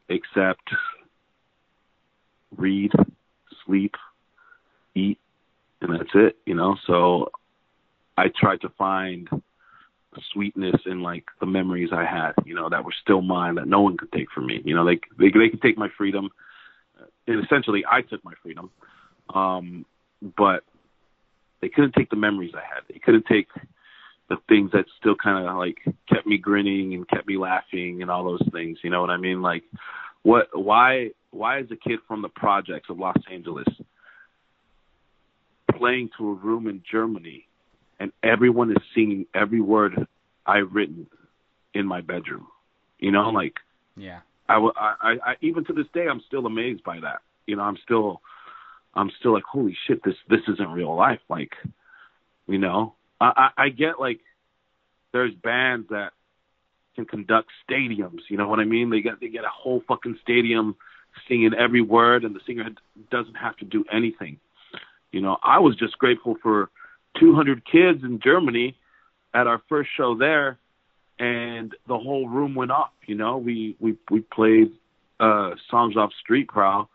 C: except read sleep eat and that's it you know. So i tried to find sweetness in like the memories i had you know that were still mine that no one could take from me. You know they they, they could take my freedom. And essentially i took my freedom. Um but they couldn't take the memories i had. They couldn't take the things that still kind of like kept me grinning and kept me laughing and all those things you know what i mean? Like what why why is a kid from the projects of los angeles playing to a room in Germany, and everyone is singing every word I've written in my bedroom. You know, like
A: Yeah.
C: I, I, I even to this day, I'm still amazed by that. You know, I'm still, I'm still like, holy shit, this this isn't real life. Like, you know, I, I, I get like, there's bands that can conduct stadiums. You know what I mean? They get they get a whole fucking stadium singing every word, and the singer doesn't have to do anything. You know, I was just grateful for 200 kids in Germany at our first show there, and the whole room went off. You know, we we we played uh, songs off Street Prowl,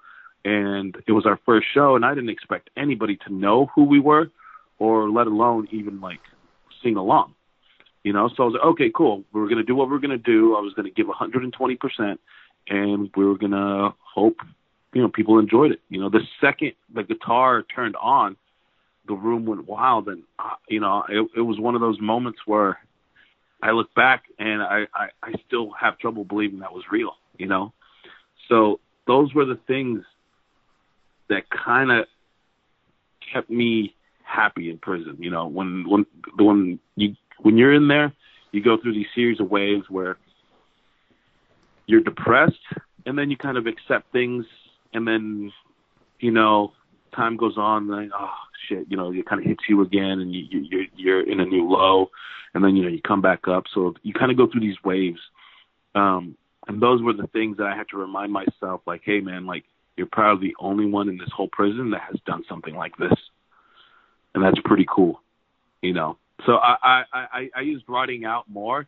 C: and it was our first show, and I didn't expect anybody to know who we were, or let alone even like sing along. You know, so I was like, okay, cool. We were gonna do what we are gonna do. I was gonna give 120 percent, and we were gonna hope you know people enjoyed it. You know, the second the guitar turned on, the room went wild, and uh, you know, it, it was one of those moments where I look back and I, I I still have trouble believing that was real. You know, so those were the things that kind of kept me happy in prison. You know, when when when you when you're in there, you go through these series of waves where you're depressed and then you kind of accept things and then you know time goes on like oh shit you know it kind of hits you again and you, you you're you're in a new low and then you know you come back up. So you kind of go through these waves. Um and those were the things that I had to remind myself like hey man like you're probably the only one in this whole prison that has done something like this. And that's pretty cool you know? So I I I, I used Rotting Out more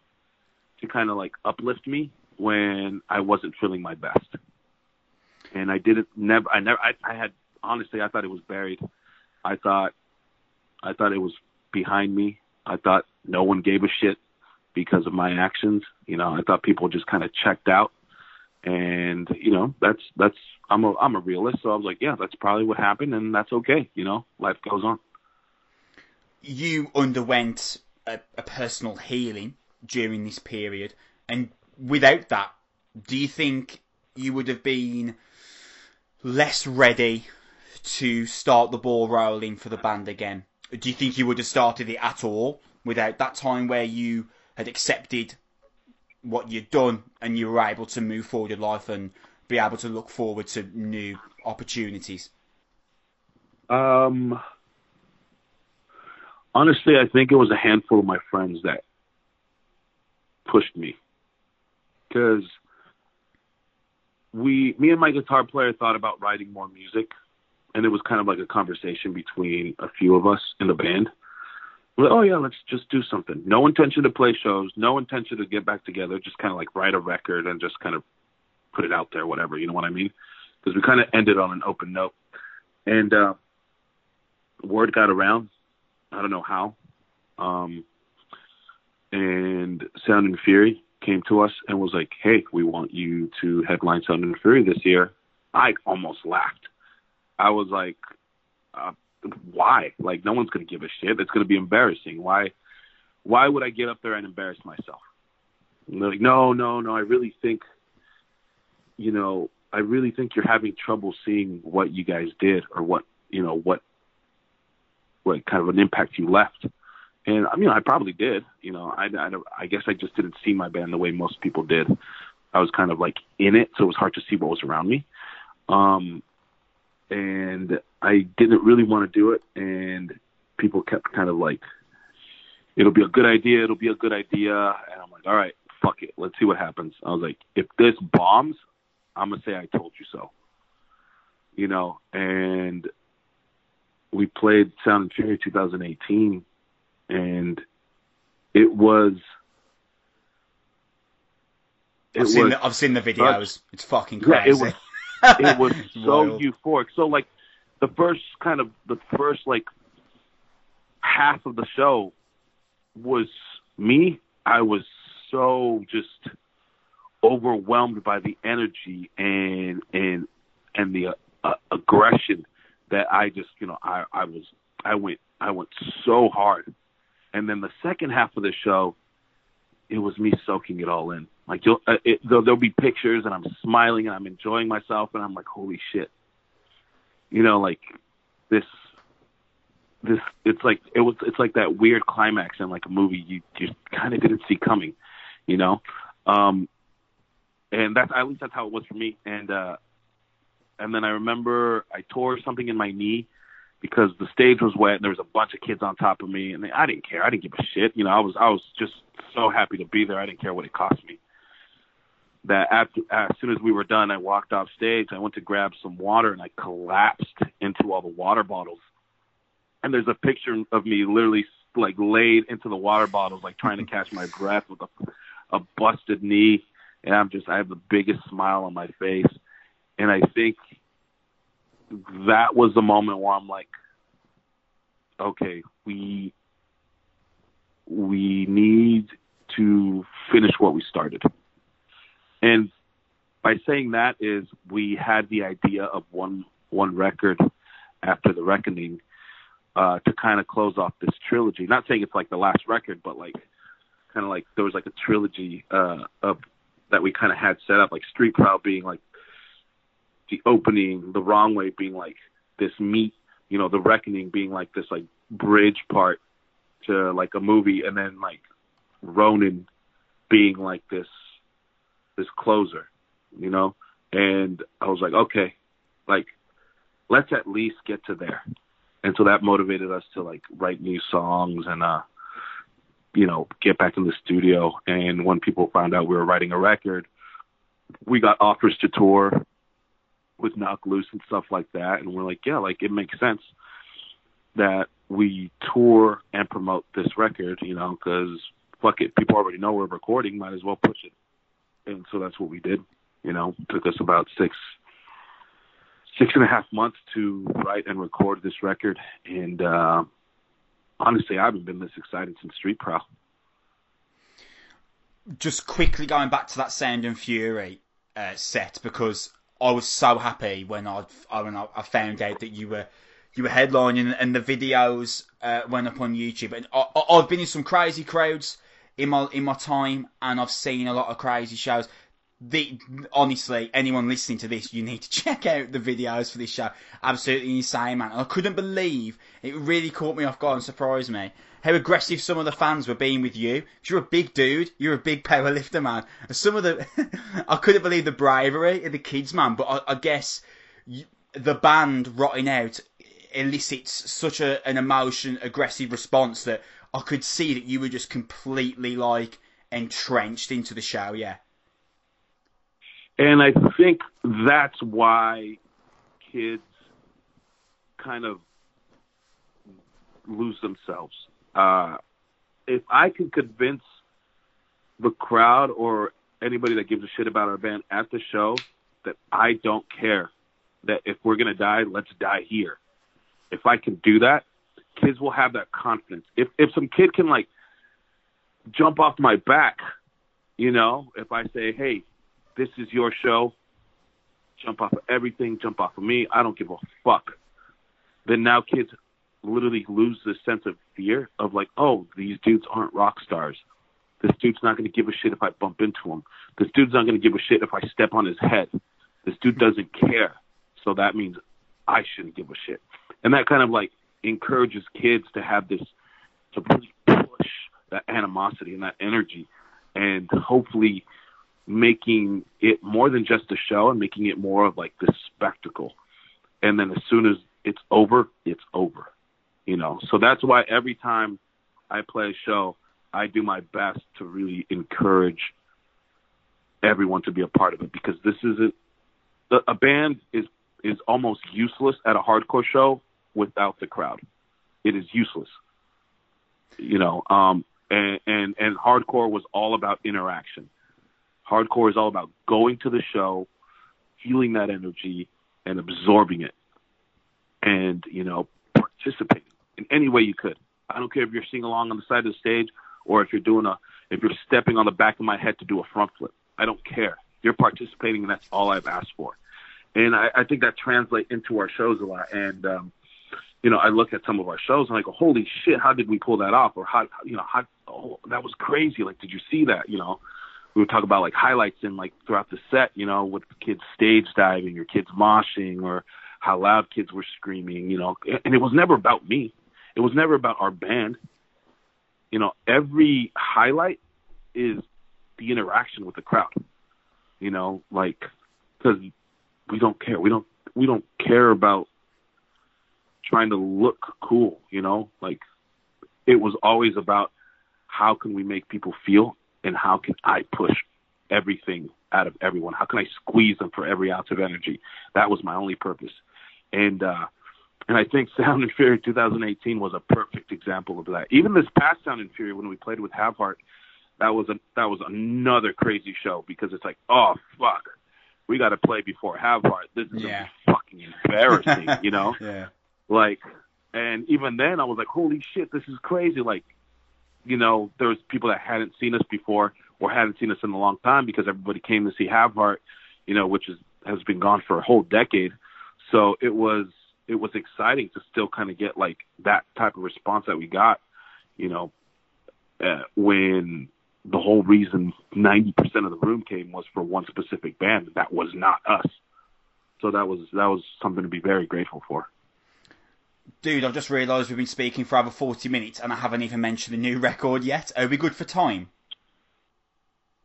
C: to kind of like uplift me when I wasn't feeling my best. And I didn't never I never I, I had honestly I thought it was buried. I thought I thought it was behind me. I thought no one gave a shit because of my actions. You know, I thought people just kind of checked out. And you know, that's that's I'm a I'm a realist, so I was like, yeah, that's probably what happened, and that's okay. You know, life goes on.
A: You underwent a, a personal healing during this period, and without that, do you think you would have been less ready to start the ball rolling for the band again? Do you think you would have started it at all without that time where you had accepted what you'd done and you were able to move forward in life and be able to look forward to new opportunities?
C: Um, honestly, I think it was a handful of my friends that pushed me because we, me and my guitar player thought about writing more music, and it was kind of like a conversation between a few of us in the band. We're like, oh yeah, let's just do something. No intention to play shows, no intention to get back together, just kind of like write a record and just kind of put it out there, whatever. You know what I mean? Because we kind of ended on an open note, and uh, word got around. I don't know how. Um, and Sound and Fury came to us and was like, "Hey, we want you to headline Sound and Fury this year." I almost laughed. I was like, uh, "Why? Like, no one's gonna give a shit. It's gonna be embarrassing. Why? Why would I get up there and embarrass myself?" And they're like, "No, no, no. I really think, you know, I really think you're having trouble seeing what you guys did or what you know what what kind of an impact you left." And I mean, I probably did. You know, I, I, I guess I just didn't see my band the way most people did. I was kind of like in it, so it was hard to see what was around me. Um, and I didn't really want to do it, and people kept kind of like, "It'll be a good idea. It'll be a good idea." And I'm like, "All right, fuck it. Let's see what happens." I was like, "If this bombs, I'm gonna say I told you so." You know, and we played Sound and Fury 2018 and it was.
A: It I've, seen the, I've seen the videos. Such, it's fucking crazy.
C: Yeah, it was. it was so euphoric. So like, the first kind of the first like half of the show was me. I was so just overwhelmed by the energy and and and the uh, aggression that I just you know I I was I went I went so hard and then the second half of the show, it was me soaking it all in. Like you'll, uh, it, there'll, there'll be pictures, and I'm smiling and I'm enjoying myself, and I'm like, holy shit, you know, like this, this. It's like it was. It's like that weird climax in like a movie you just kind of didn't see coming, you know. Um, and that's at least that's how it was for me. And uh, and then I remember I tore something in my knee because the stage was wet and there was a bunch of kids on top of me and I didn't care. I didn't give a shit. You know, I was I was just so happy to be there. I didn't care what it cost me. That after as soon as we were done, I walked off stage. I went to grab some water and I collapsed into all the water bottles. And there's a picture of me literally like laid into the water bottles, like trying to catch my breath with a, a busted knee. And I'm just I have the biggest smile on my face. And I think that was the moment where I'm like, okay, we we need to finish what we started. And by saying that is we had the idea of one one record after the reckoning uh, to kind of close off this trilogy. Not saying it's like the last record, but like kind of like there was like a trilogy uh, of that we kind of had set up, like Street Prowl being like the opening, the wrong way being like this meat, you know, the reckoning being like this like bridge part to like a movie, and then like Ronin being like this this closer, you know. And I was like, okay, like let's at least get to there. And so that motivated us to like write new songs and uh you know, get back in the studio. And when people found out we were writing a record, we got offers to tour with Knocked Loose and stuff like that. And we're like, yeah, like it makes sense that we tour and promote this record, you know, because fuck it, people already know we're recording, might as well push it. And so that's what we did. You know, took us about six six and a half months to write and record this record. And uh, honestly, I haven't been this excited since Street Prowl.
A: Just quickly going back to that Sound and Fury uh, set because I was so happy when I when I found out that you were you were headlining and the videos uh, went up on YouTube. And I, have been in some crazy crowds in my in my time, and I've seen a lot of crazy shows. The honestly, anyone listening to this, you need to check out the videos for this show. Absolutely insane, man! I couldn't believe it. Really caught me off guard and surprised me how aggressive some of the fans were being with you. You're a big dude. You're a big powerlifter, man. And some of the, I couldn't believe the bravery of the kids, man. But I, I guess the band rotting out elicits such a, an emotion, aggressive response that I could see that you were just completely like entrenched into the show. Yeah.
C: And I think that's why kids kind of lose themselves. Uh, if I can convince the crowd or anybody that gives a shit about our band at the show that I don't care, that if we're gonna die, let's die here. If I can do that, kids will have that confidence. If if some kid can like jump off my back, you know, if I say, hey, this is your show, jump off of everything, jump off of me, I don't give a fuck. Then now kids literally lose this sense of fear of like, oh, these dudes aren't rock stars. This dude's not going to give a shit if I bump into him. This dude's not going to give a shit if I step on his head. This dude doesn't care. So that means I shouldn't give a shit. And that kind of like encourages kids to have this, to push that animosity and that energy and hopefully making it more than just a show and making it more of like this spectacle. And then as soon as it's over, it's over. You know, so that's why every time I play a show, I do my best to really encourage everyone to be a part of it because this isn't a band is is almost useless at a hardcore show without the crowd. It is useless. You know, um, and and and hardcore was all about interaction. Hardcore is all about going to the show, feeling that energy, and absorbing it, and you know, participating in any way you could. I don't care if you're singing along on the side of the stage or if you're doing a if you're stepping on the back of my head to do a front flip. I don't care. You're participating, and that's all I've asked for. And I, I think that translates into our shows a lot. And um, you know, I look at some of our shows and I go, "Holy shit! How did we pull that off?" Or how, you know, how oh, that was crazy. Like, did you see that? You know, we would talk about like highlights in like throughout the set. You know, with kids stage diving or kids moshing or how loud kids were screaming. You know, and it was never about me. It was never about our band. You know, every highlight is the interaction with the crowd. You know, like because we don't care. We don't we don't care about trying to look cool, you know? Like it was always about how can we make people feel and how can I push everything out of everyone? How can I squeeze them for every ounce of energy? That was my only purpose. And uh and I think Sound and Fury 2018 was a perfect example of that. Even this past Sound and Fury when we played with Have Heart, that was a that was another crazy show because it's like, oh fuck, we got to play before Have Heart. This is
A: Yeah.
C: fucking embarrassing, you know.
A: Yeah.
C: Like, and even then I was like, holy shit, this is crazy. Like, you know, there was people that hadn't seen us before or hadn't seen us in a long time because everybody came to see Have Heart, you know, which is has been gone for a whole decade. So it was it was exciting to still kind of get like that type of response that we got, you know, uh, when the whole reason 90% of the room came was for one specific band. That was not us. So that was that was something to be very grateful for.
A: Dude, I've just realised we've been speaking for over 40 minutes and I haven't even mentioned the new record yet. Are we good for time?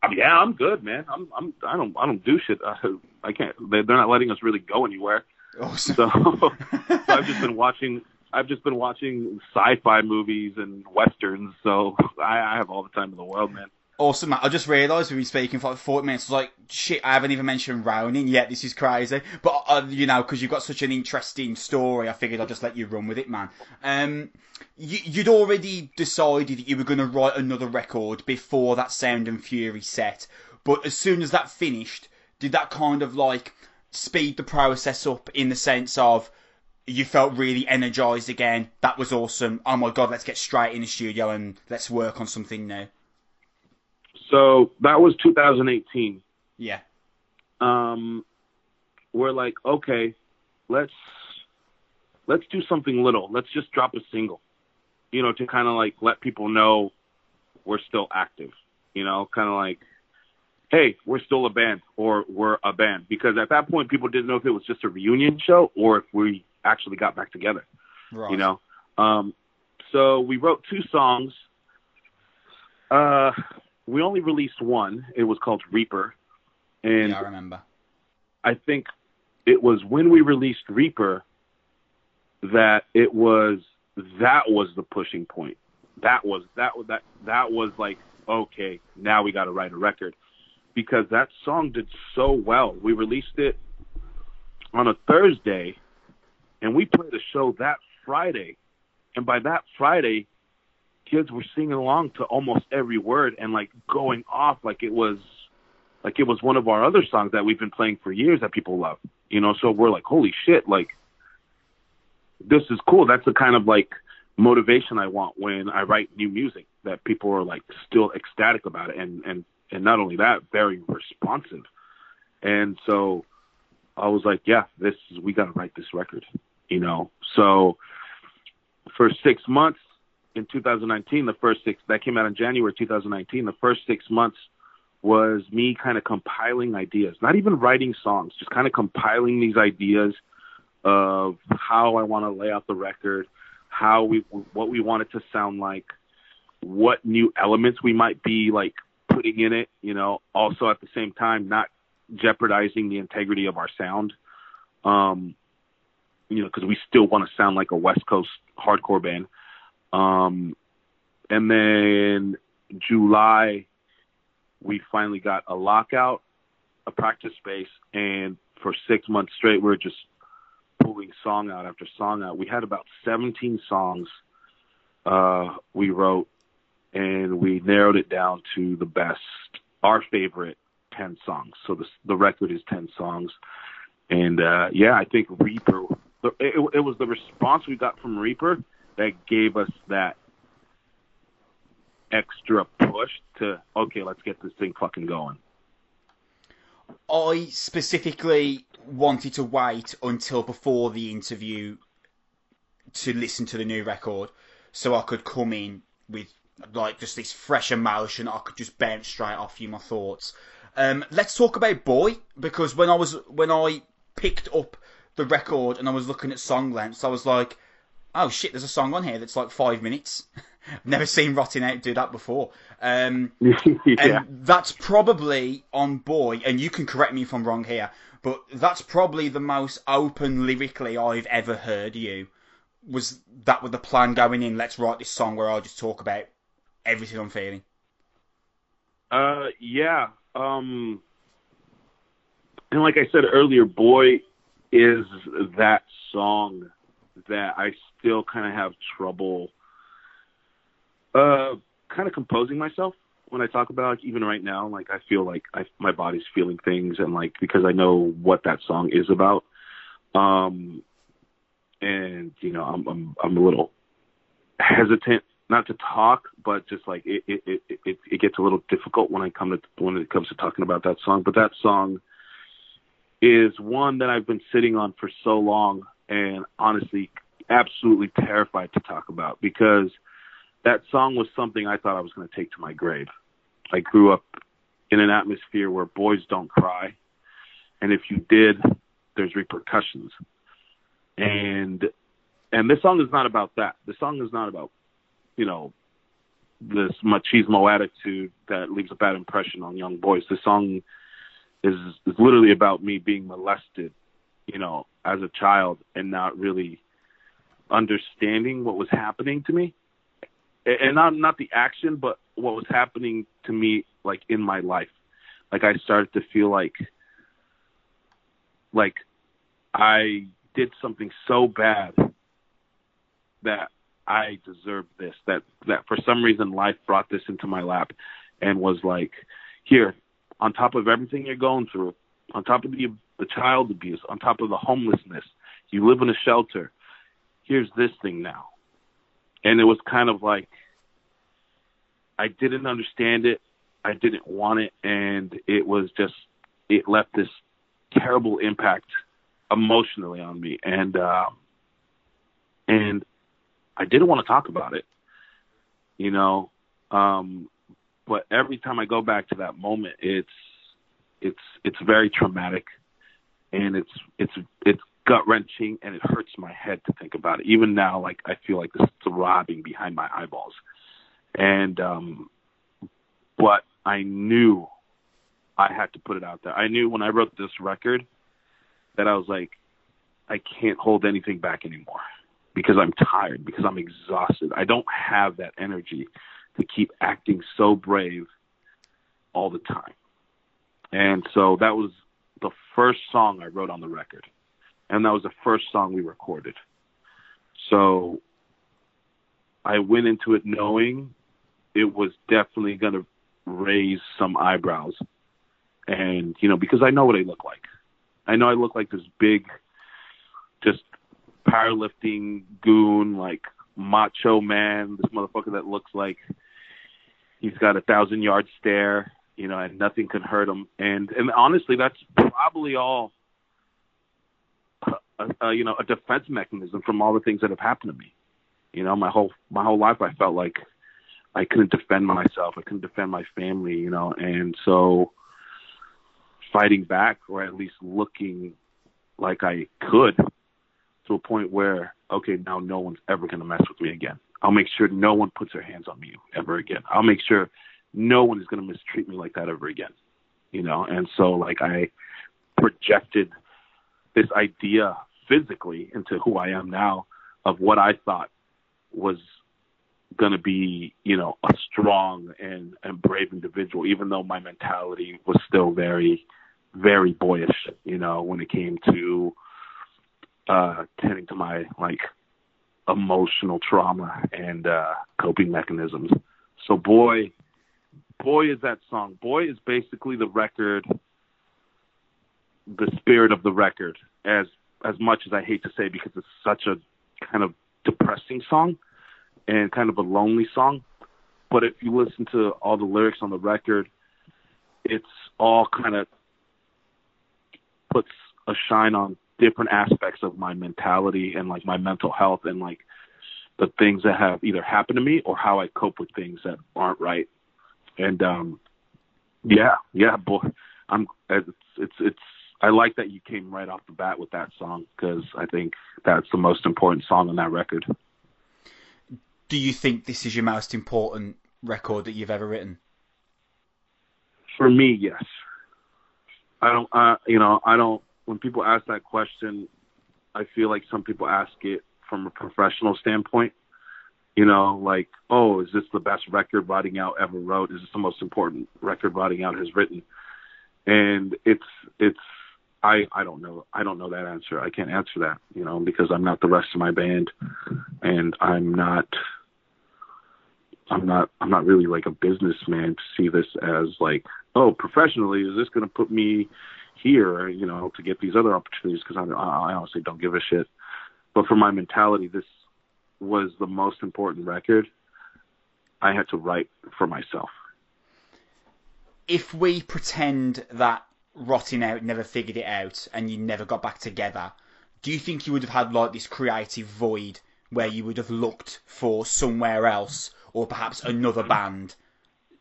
C: Mean, yeah, I'm good, man. I'm, I'm, I don't, I don't do shit. I, I can't. They, they're not letting us really go anywhere.
A: Awesome.
C: So, so I've just been watching. I've just been watching sci-fi movies and westerns. So I, I have all the time in the world, man.
A: Awesome, Matt. I just realised we've been speaking for like 40 minutes. I was like, shit, I haven't even mentioned Ronin yet. This is crazy. But, uh, you know, because you've got such an interesting story, I figured I'd just let you run with it, man. Um, you, you'd already decided that you were going to write another record before that Sound and Fury set. But as soon as that finished, did that kind of like speed the process up in the sense of you felt really energized again? That was awesome. Oh my god, let's get straight in the studio and let's work on something new.
C: So that was 2018.
A: Yeah.
C: Um, we're like, okay, let's let's do something little. Let's just drop a single, you know, to kind of like let people know we're still active. You know, kind of like, hey, we're still a band or we're a band. Because at that point, people didn't know if it was just a reunion show or if we actually got back together.
A: Right.
C: You know, um, so we wrote two songs. Uh, we only released one. It was called Reaper, and
A: Yeah, I remember.
C: I think it was when we released Reaper that it was that was the pushing point. That was that was that that was like okay, now we got to write a record because that song did so well. We released it on a Thursday, and we played a show that Friday, and by that Friday, kids were singing along to almost every word and like going off like it was like it was one of our other songs that we've been playing for years that people love. You know, so we're like, holy shit, like this is cool. That's the kind of like motivation I want when I write new music that people are like still ecstatic about it and and and not only that, very responsive. And so I was like, yeah, this is we got to write this record, you know. So for 6 months in 2019, the first 6 that came out in January 2019, the first 6 months was me kind of compiling ideas, not even writing songs, just kind of compiling these ideas of how I want to lay out the record, how we what we want it to sound like, what new elements we might be like putting in it, you know, also at the same time not jeopardizing the integrity of our sound. Um you know, because we still want to sound like a West Coast hardcore band. Um, and then July we finally got a lockout, a practice space, and for six months straight, we are just pulling song out after song out. We had about 17 songs uh, we wrote, and we narrowed it down to the best, our favorite 10 songs. So the the record is 10 songs, and uh, yeah, I think Reaper. It, it was the response we got from Reaper that gave us that extra push to okay, let's get this thing fucking going.
A: I specifically wanted to wait until before the interview to listen to the new record, so I could come in with like just this fresh emotion. I could just bounce straight off you my thoughts. Um, let's talk about Boy because when I was when I picked up the record and I was looking at song lengths, I was like, oh shit, there's a song on here that's like five minutes. I've Never seen Rotting Out do that before. Um, yeah. And that's probably on Boy, and you can correct me if I'm wrong here, but that's probably the most open lyrically I've ever heard you. Was that with the plan going in? Let's write this song where I'll just talk about everything I'm feeling.
C: Uh, yeah. Um, and like I said earlier, Boy is that song that I still kind of have trouble uh, kind of composing myself when I talk about it, even right now. Like I feel like I, my body's feeling things, and like because I know what that song is about. Um, and you know, I'm I'm I'm a little hesitant not to talk, but just like it it it it, it gets a little difficult when I come to when it comes to talking about that song. But that song is one that I've been sitting on for so long, and honestly, absolutely terrified to talk about because that song was something I thought I was going to take to my grave. I grew up in an atmosphere where boys don't cry, and if you did, there's repercussions. And and this song is not about that. The song is not about, you know, this machismo attitude that leaves a bad impression on young boys. The song is is literally about me being molested, you know, as a child and not really understanding what was happening to me and not not the action, but what was happening to me like in my life. Like I started to feel like like I did something so bad that I deserved this. That that for some reason life brought this into my lap and was like, here, on top of everything you're going through, on top of the the child abuse, on top of the homelessness, you live in a shelter. Here's this thing now. And it was kind of like I didn't understand it, I didn't want it, and it was just it left this terrible impact emotionally on me, and uh, and I didn't want to talk about it, you know. Um, but every time I go back to that moment, it's it's it's very traumatic, and it's it's it's gut wrenching and it hurts my head to think about it. Even now, like I feel like this throbbing behind my eyeballs. And um but I knew I had to put it out there. I knew when I wrote this record that I was like, I can't hold anything back anymore because I'm tired, because I'm exhausted. I don't have that energy to keep acting so brave all the time. And so that was the first song I wrote on the record. And that was the first song we recorded. So I went into it knowing it was definitely going to raise some eyebrows. And, you know, because I know what I look like. I know I look like this big, just powerlifting goon, like macho man, this motherfucker that looks like he's got a thousand yard stare, you know, and nothing can hurt him. And and honestly, that's probably all, uh, uh, you know, a defense mechanism from all the things that have happened to me. You know, my whole my whole life, I felt like I couldn't defend myself, I couldn't defend my family, you know, and so fighting back or at least looking like I could to a point where okay, now no one's ever going to mess with me again. I'll make sure no one puts their hands on me ever again. I'll make sure no one is going to mistreat me like that ever again. You know, and so like I projected this idea physically into who I am now of what I thought was going to be, you know, a strong and, and brave individual, even though my mentality was still very, very boyish, you know, when it came to uh, tending to my like emotional trauma and uh, coping mechanisms. So boy, boy is that song. Boy is basically the record, the spirit of the record. As as much as I hate to say, because it's such a kind of depressing song and kind of a lonely song. But if you listen to all the lyrics on the record, it's all kind of puts a shine on different aspects of my mentality and like my mental health and like the things that have either happened to me or how I cope with things that aren't right. And um yeah, yeah, boy, I'm it's it's it's I like that you came right off the bat with that song because I think that's the most important song on that record.
A: Do you think this is your most important record that you've ever written?
C: For me, yes. I don't, uh, you know, I don't when people ask that question, I feel like some people ask it from a professional standpoint. You know, like, oh, is this the best record Rotting Out ever wrote? Is this the most important record Rotting Out has written? And it's it's I I don't know I don't know that answer. I can't answer that, you know, because I'm not the rest of my band, and I'm not I'm not I'm not really like a businessman to see this as like, oh, professionally, is this going to put me here, you know, to get these other opportunities because I, I honestly don't give a shit. But for my mentality, this was the most important record I had to write for myself.
A: If we pretend that Rotting Out never figured it out and you never got back together, do you think you would have had like this creative void where you would have looked for somewhere else or perhaps another band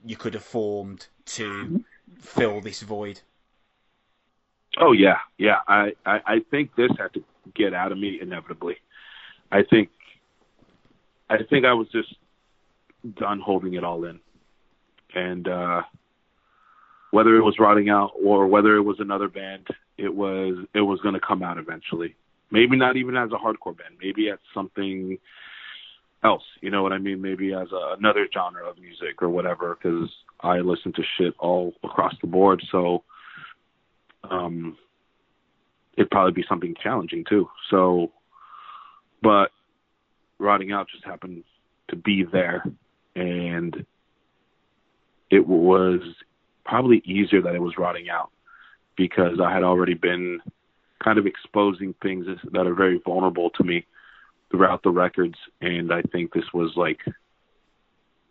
A: you could have formed to fill this void?
C: Oh yeah, yeah. I, I I think this had to get out of me inevitably. I think I think I was just done holding it all in, and uh, whether it was rotting out or whether it was another band, it was it was going to come out eventually. Maybe not even as a hardcore band. Maybe as something else. You know what I mean? Maybe as a, another genre of music or whatever. Because I listen to shit all across the board. So um, it'd probably be something challenging too. So, but rotting out just happened to be there, and it was probably easier that it was rotting out because I had already been kind of exposing things that are very vulnerable to me throughout the records, and I think this was like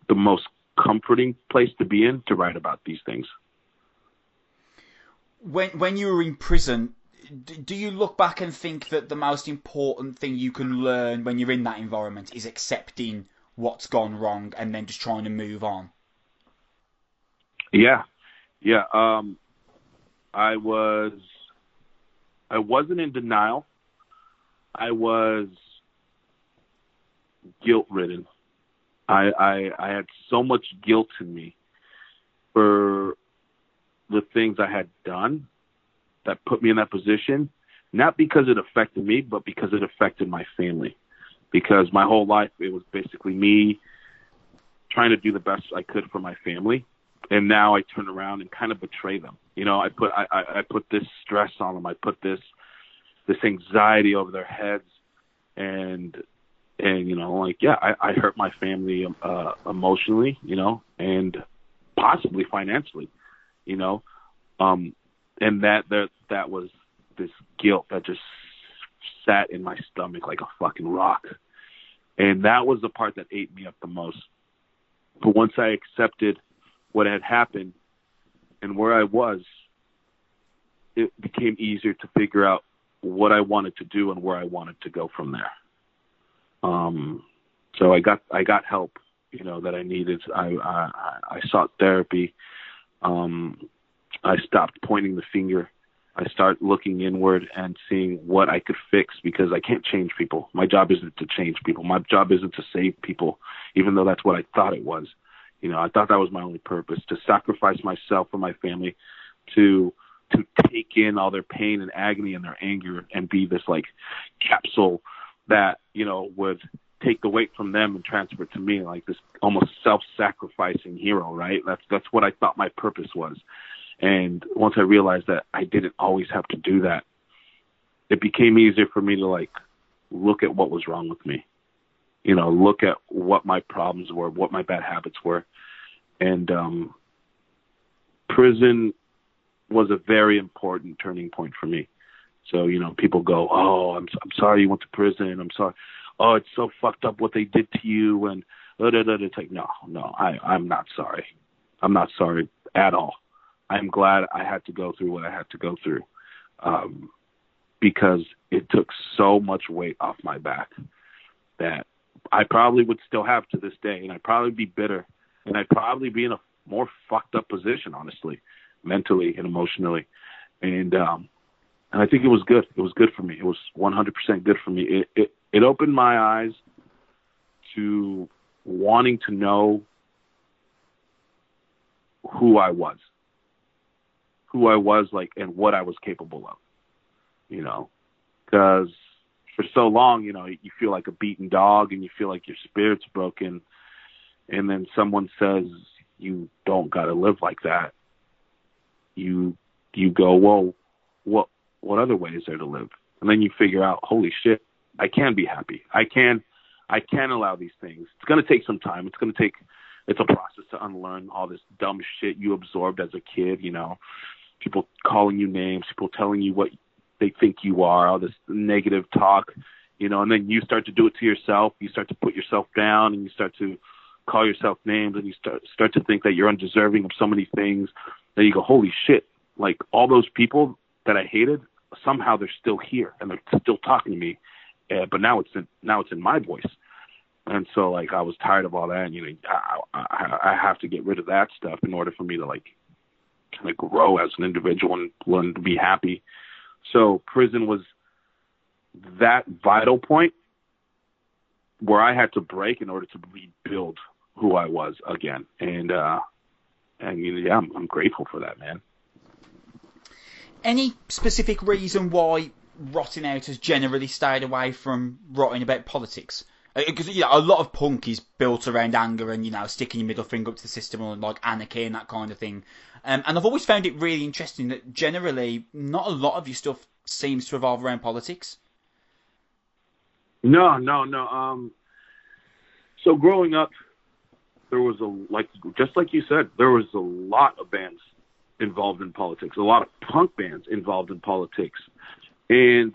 C: the most comforting place to be in to write about these things.
A: When when you were in prison, do you look back and think that the most important thing you can learn when you're in that environment is accepting what's gone wrong and then just trying to move on?
C: Yeah, yeah. Um, I was, I wasn't in denial. I was guilt ridden. I, I I had so much guilt in me for the things I had done that put me in that position, not because it affected me, but because it affected my family. Because my whole life it was basically me trying to do the best I could for my family, and now I turn around and kind of betray them. You know, I put I, I, put this stress on them. I put this this anxiety over their heads, and and you know, like yeah, I, I hurt my family uh, emotionally, you know, and possibly financially, you know, um, and that that that was this guilt that just sat in my stomach like a fucking rock, and that was the part that ate me up the most. But once I accepted what had happened and where I was, it became easier to figure out what I wanted to do and where I wanted to go from there. Um, so I got I got help, you know, that I needed. I I, I sought therapy. Um, I stopped pointing the finger. I start looking inward and seeing what I could fix because I can't change people. My job isn't to change people. My job isn't to save people, even though that's what I thought it was. You know, I thought that was my only purpose to sacrifice myself for my family, to to take in all their pain and agony and their anger and be this like capsule that you know would take the weight from them and transfer it to me like this almost self-sacrificing hero right that's that's what i thought my purpose was and once i realized that i didn't always have to do that it became easier for me to like look at what was wrong with me you know look at what my problems were what my bad habits were and um prison was a very important turning point for me so you know, people go, "Oh, I'm I'm sorry you went to prison. I'm sorry. Oh, it's so fucked up what they did to you." And da, da, da. it's like, no, no, I I'm not sorry. I'm not sorry at all. I'm glad I had to go through what I had to go through, um, because it took so much weight off my back that I probably would still have to this day, and I'd probably be bitter, and I'd probably be in a more fucked up position, honestly, mentally and emotionally. And um, and I think it was good. It was good for me. It was 100% good for me. It it, it opened my eyes to wanting to know who I was, who I was like, and what I was capable of. You know, because for so long, you know, you feel like a beaten dog, and you feel like your spirit's broken, and then someone says you don't got to live like that. You you go, well, what what other way is there to live? And then you figure out, holy shit, I can be happy. I can, I can allow these things. It's going to take some time. It's going to take, it's a process to unlearn all this dumb shit you absorbed as a kid. You know, people calling you names, people telling you what they think you are, all this negative talk. You know, and then you start to do it to yourself. You start to put yourself down, and you start to call yourself names, and you start start to think that you're undeserving of so many things. Then you go, holy shit! Like all those people that I hated, somehow they're still here and they're still talking to me. Uh, but now it's in, now it's in my voice. And so like I was tired of all that. And, you know, I, I, I have to get rid of that stuff in order for me to like kind of grow as an individual and learn to be happy. So prison was that vital point where I had to break in order to rebuild who I was again. And, uh, and yeah, I'm, I'm grateful for that, man
A: any specific reason why Rotting Out has generally stayed away from writing about politics? Because uh, know, a lot of punk is built around anger and you know sticking your middle finger up to the system and like anarchy and that kind of thing. Um, and I've always found it really interesting that generally not a lot of your stuff seems to revolve around politics.
C: No, no, no. Um, so growing up, there was a like just like you said, there was a lot of bands involved in politics, a lot of punk bands involved in politics. And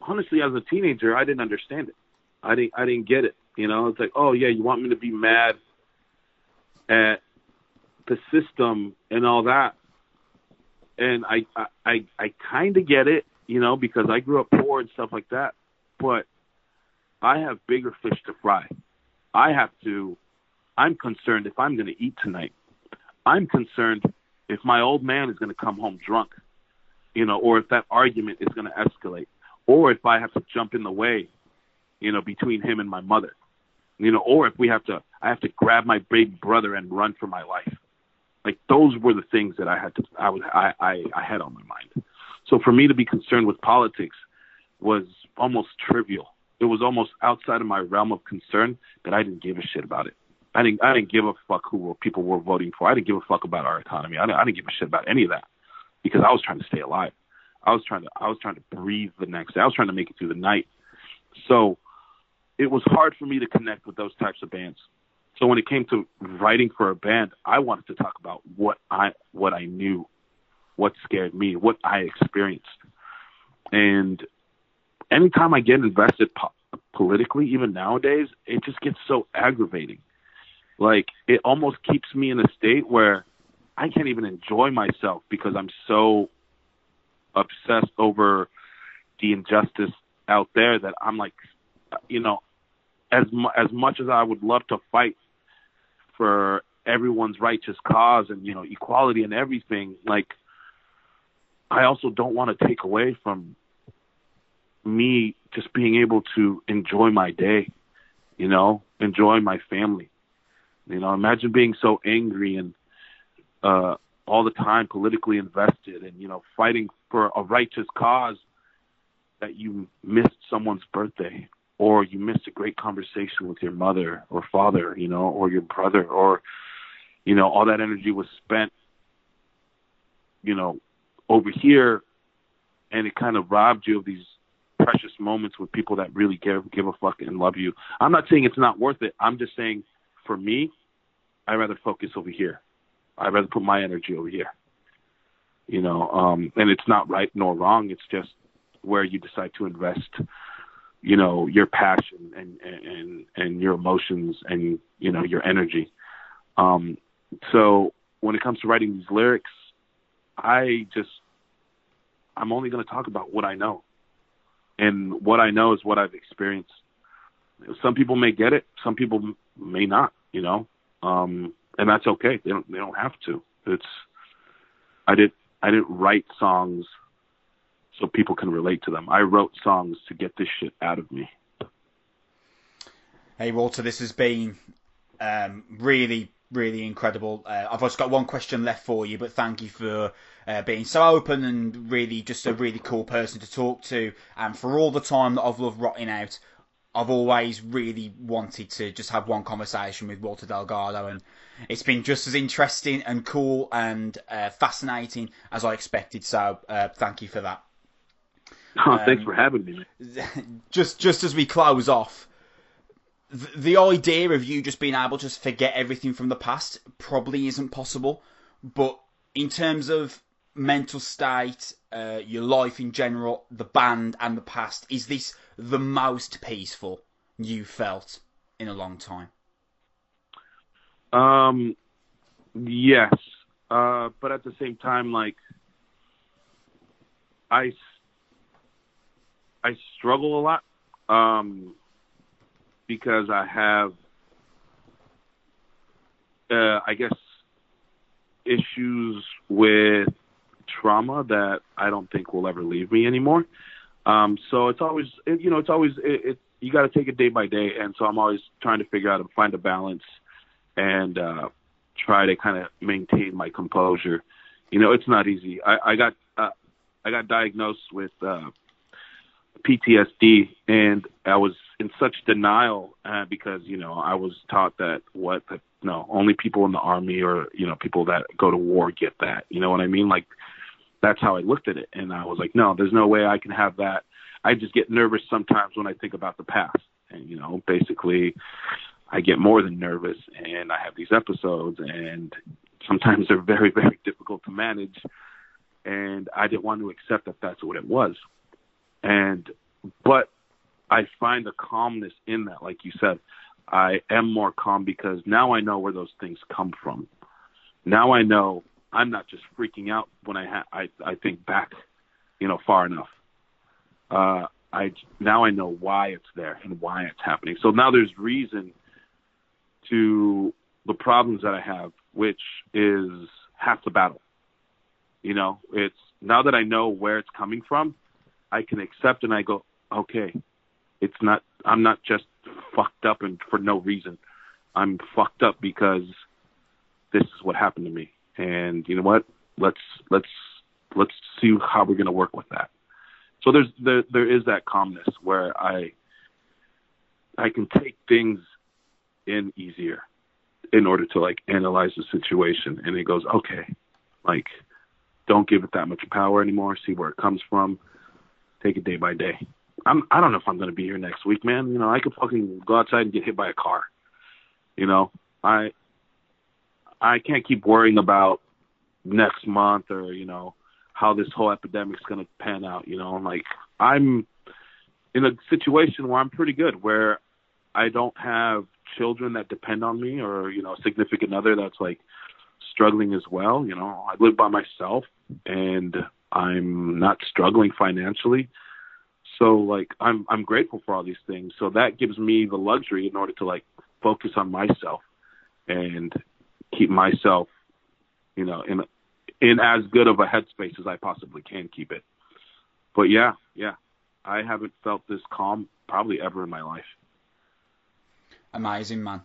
C: honestly, as a teenager, I didn't understand it. I didn't I didn't get it. You know, it's like, oh yeah, you want me to be mad at the system and all that. And I I I, I kind of get it, you know, because I grew up poor and stuff like that. But I have bigger fish to fry. I have to. I'm concerned if I'm going to eat tonight. I'm concerned if my old man is going to come home drunk, you know, or if that argument is going to escalate, or if I have to jump in the way, you know, between him and my mother, you know, or if we have to, I have to grab my big brother and run for my life. Like those were the things that I had to, I was, I, I, I had on my mind. So for me to be concerned with politics was almost trivial. It was almost outside of my realm of concern that I didn't give a shit about it. I didn't I didn't give a fuck who were, people were voting for. I didn't give a fuck about our economy. I didn't, I didn't give a shit about any of that because I was trying to stay alive. I was trying to I was trying to breathe the next day. I was trying to make it through the night. So it was hard for me to connect with those types of bands. So when it came to writing for a band, I wanted to talk about what I what I knew, what scared me, what I experienced. And anytime I get invested po- politically, even nowadays, it just gets so aggravating. Like it almost keeps me in a state where I can't even enjoy myself because I'm so obsessed over the injustice out there that I'm like, you know, as mu- as much as I would love to fight for everyone's righteous cause and you know equality and everything, like I also don't want to take away from me just being able to enjoy my day, you know, enjoy my family. You know, imagine being so angry and uh all the time politically invested and you know fighting for a righteous cause that you missed someone's birthday or you missed a great conversation with your mother or father, you know, or your brother or you know all that energy was spent you know over here and it kind of robbed you of these precious moments with people that really give give a fuck and love you. I'm not saying it's not worth it. I'm just saying for me, I'd rather focus over here. I'd rather put my energy over here. You know, um, and it's not right nor wrong. It's just where you decide to invest, you know, your passion and and and your emotions and you know your energy. Um, so when it comes to writing these lyrics, I just I'm only going to talk about what I know, and what I know is what I've experienced. Some people may get it, some people may not. You know, um, and that's okay. They don't they don't have to. It's I did I didn't write songs so people can relate to them. I wrote songs to get this shit out of me.
A: Hey Walter, this has been um, really really incredible. Uh, I've just got one question left for you, but thank you for uh, being so open and really just a really cool person to talk to, and for all the time that I've loved rotting out. I've always really wanted to just have one conversation with Walter Delgado, and it's been just as interesting and cool and uh, fascinating as I expected. So, uh, thank you for that.
C: Oh, thanks um, for having me.
A: Just, just as we close off, the, the idea of you just being able to just forget everything from the past probably isn't possible. But in terms of mental state, uh, your life in general, the band, and the past, is this the most peaceful you felt in a long time?
C: Um, yes, uh, but at the same time, like I, I struggle a lot um, because I have, uh, I guess, issues with trauma that I don't think will ever leave me anymore. Um, so it's always, it, you know, it's always, it, it you got to take it day by day. And so I'm always trying to figure out and find a balance and, uh, try to kind of maintain my composure. You know, it's not easy. I, I got, uh, I got diagnosed with, uh, PTSD and I was in such denial, uh, because, you know, I was taught that what, that, no, only people in the army or, you know, people that go to war get that. You know what I mean? Like, that's how I looked at it. And I was like, no, there's no way I can have that. I just get nervous sometimes when I think about the past. And, you know, basically, I get more than nervous and I have these episodes, and sometimes they're very, very difficult to manage. And I didn't want to accept that that's what it was. And, but I find a calmness in that, like you said. I am more calm because now I know where those things come from. Now I know I'm not just freaking out when I ha- I I think back, you know, far enough. Uh, I now I know why it's there and why it's happening. So now there's reason to the problems that I have, which is half the battle. You know, it's now that I know where it's coming from, I can accept and I go, okay, it's not. I'm not just fucked up and for no reason. I'm fucked up because this is what happened to me and you know what? Let's let's let's see how we're going to work with that. So there's there there is that calmness where I I can take things in easier, in order to like analyze the situation. And he goes, okay, like don't give it that much power anymore. See where it comes from. Take it day by day. I'm I don't know if I'm gonna be here next week, man. You know, I could fucking go outside and get hit by a car. You know, I I can't keep worrying about next month or you know how this whole epidemic's gonna pan out. You know, like I'm in a situation where I'm pretty good, where I don't have children that depend on me or you know a significant other that's like struggling as well. You know, I live by myself and I'm not struggling financially. So like I'm I'm grateful for all these things. So that gives me the luxury in order to like focus on myself and keep myself, you know, in in as good of a headspace as I possibly can keep it. But yeah, yeah. I haven't felt this calm probably ever in my life.
A: Amazing, man.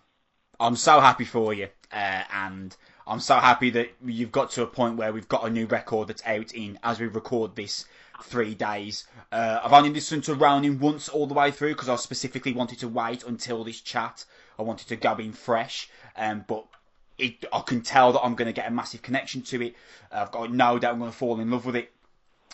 A: I'm so happy for you, uh, and I'm so happy that you've got to a point where we've got a new record that's out in as we record this three days. Uh, I've only listened to Ronin once all the way through because I specifically wanted to wait until this chat. I wanted to go in fresh, um, but it, I can tell that I'm going to get a massive connection to it. I've got no doubt I'm going to fall in love with it.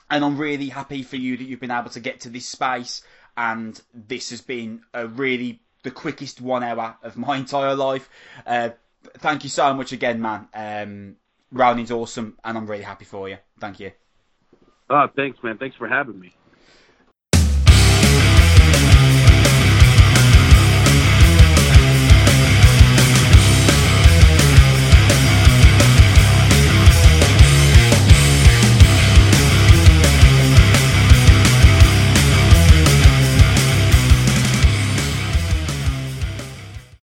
A: And I'm really happy for you that you've been able to get to this space. And this has been a really the quickest one hour of my entire life. Uh, thank you so much again, man. Um, Ronin's awesome, and I'm really happy for you. Thank you.
C: Oh, thanks, man. Thanks for having me.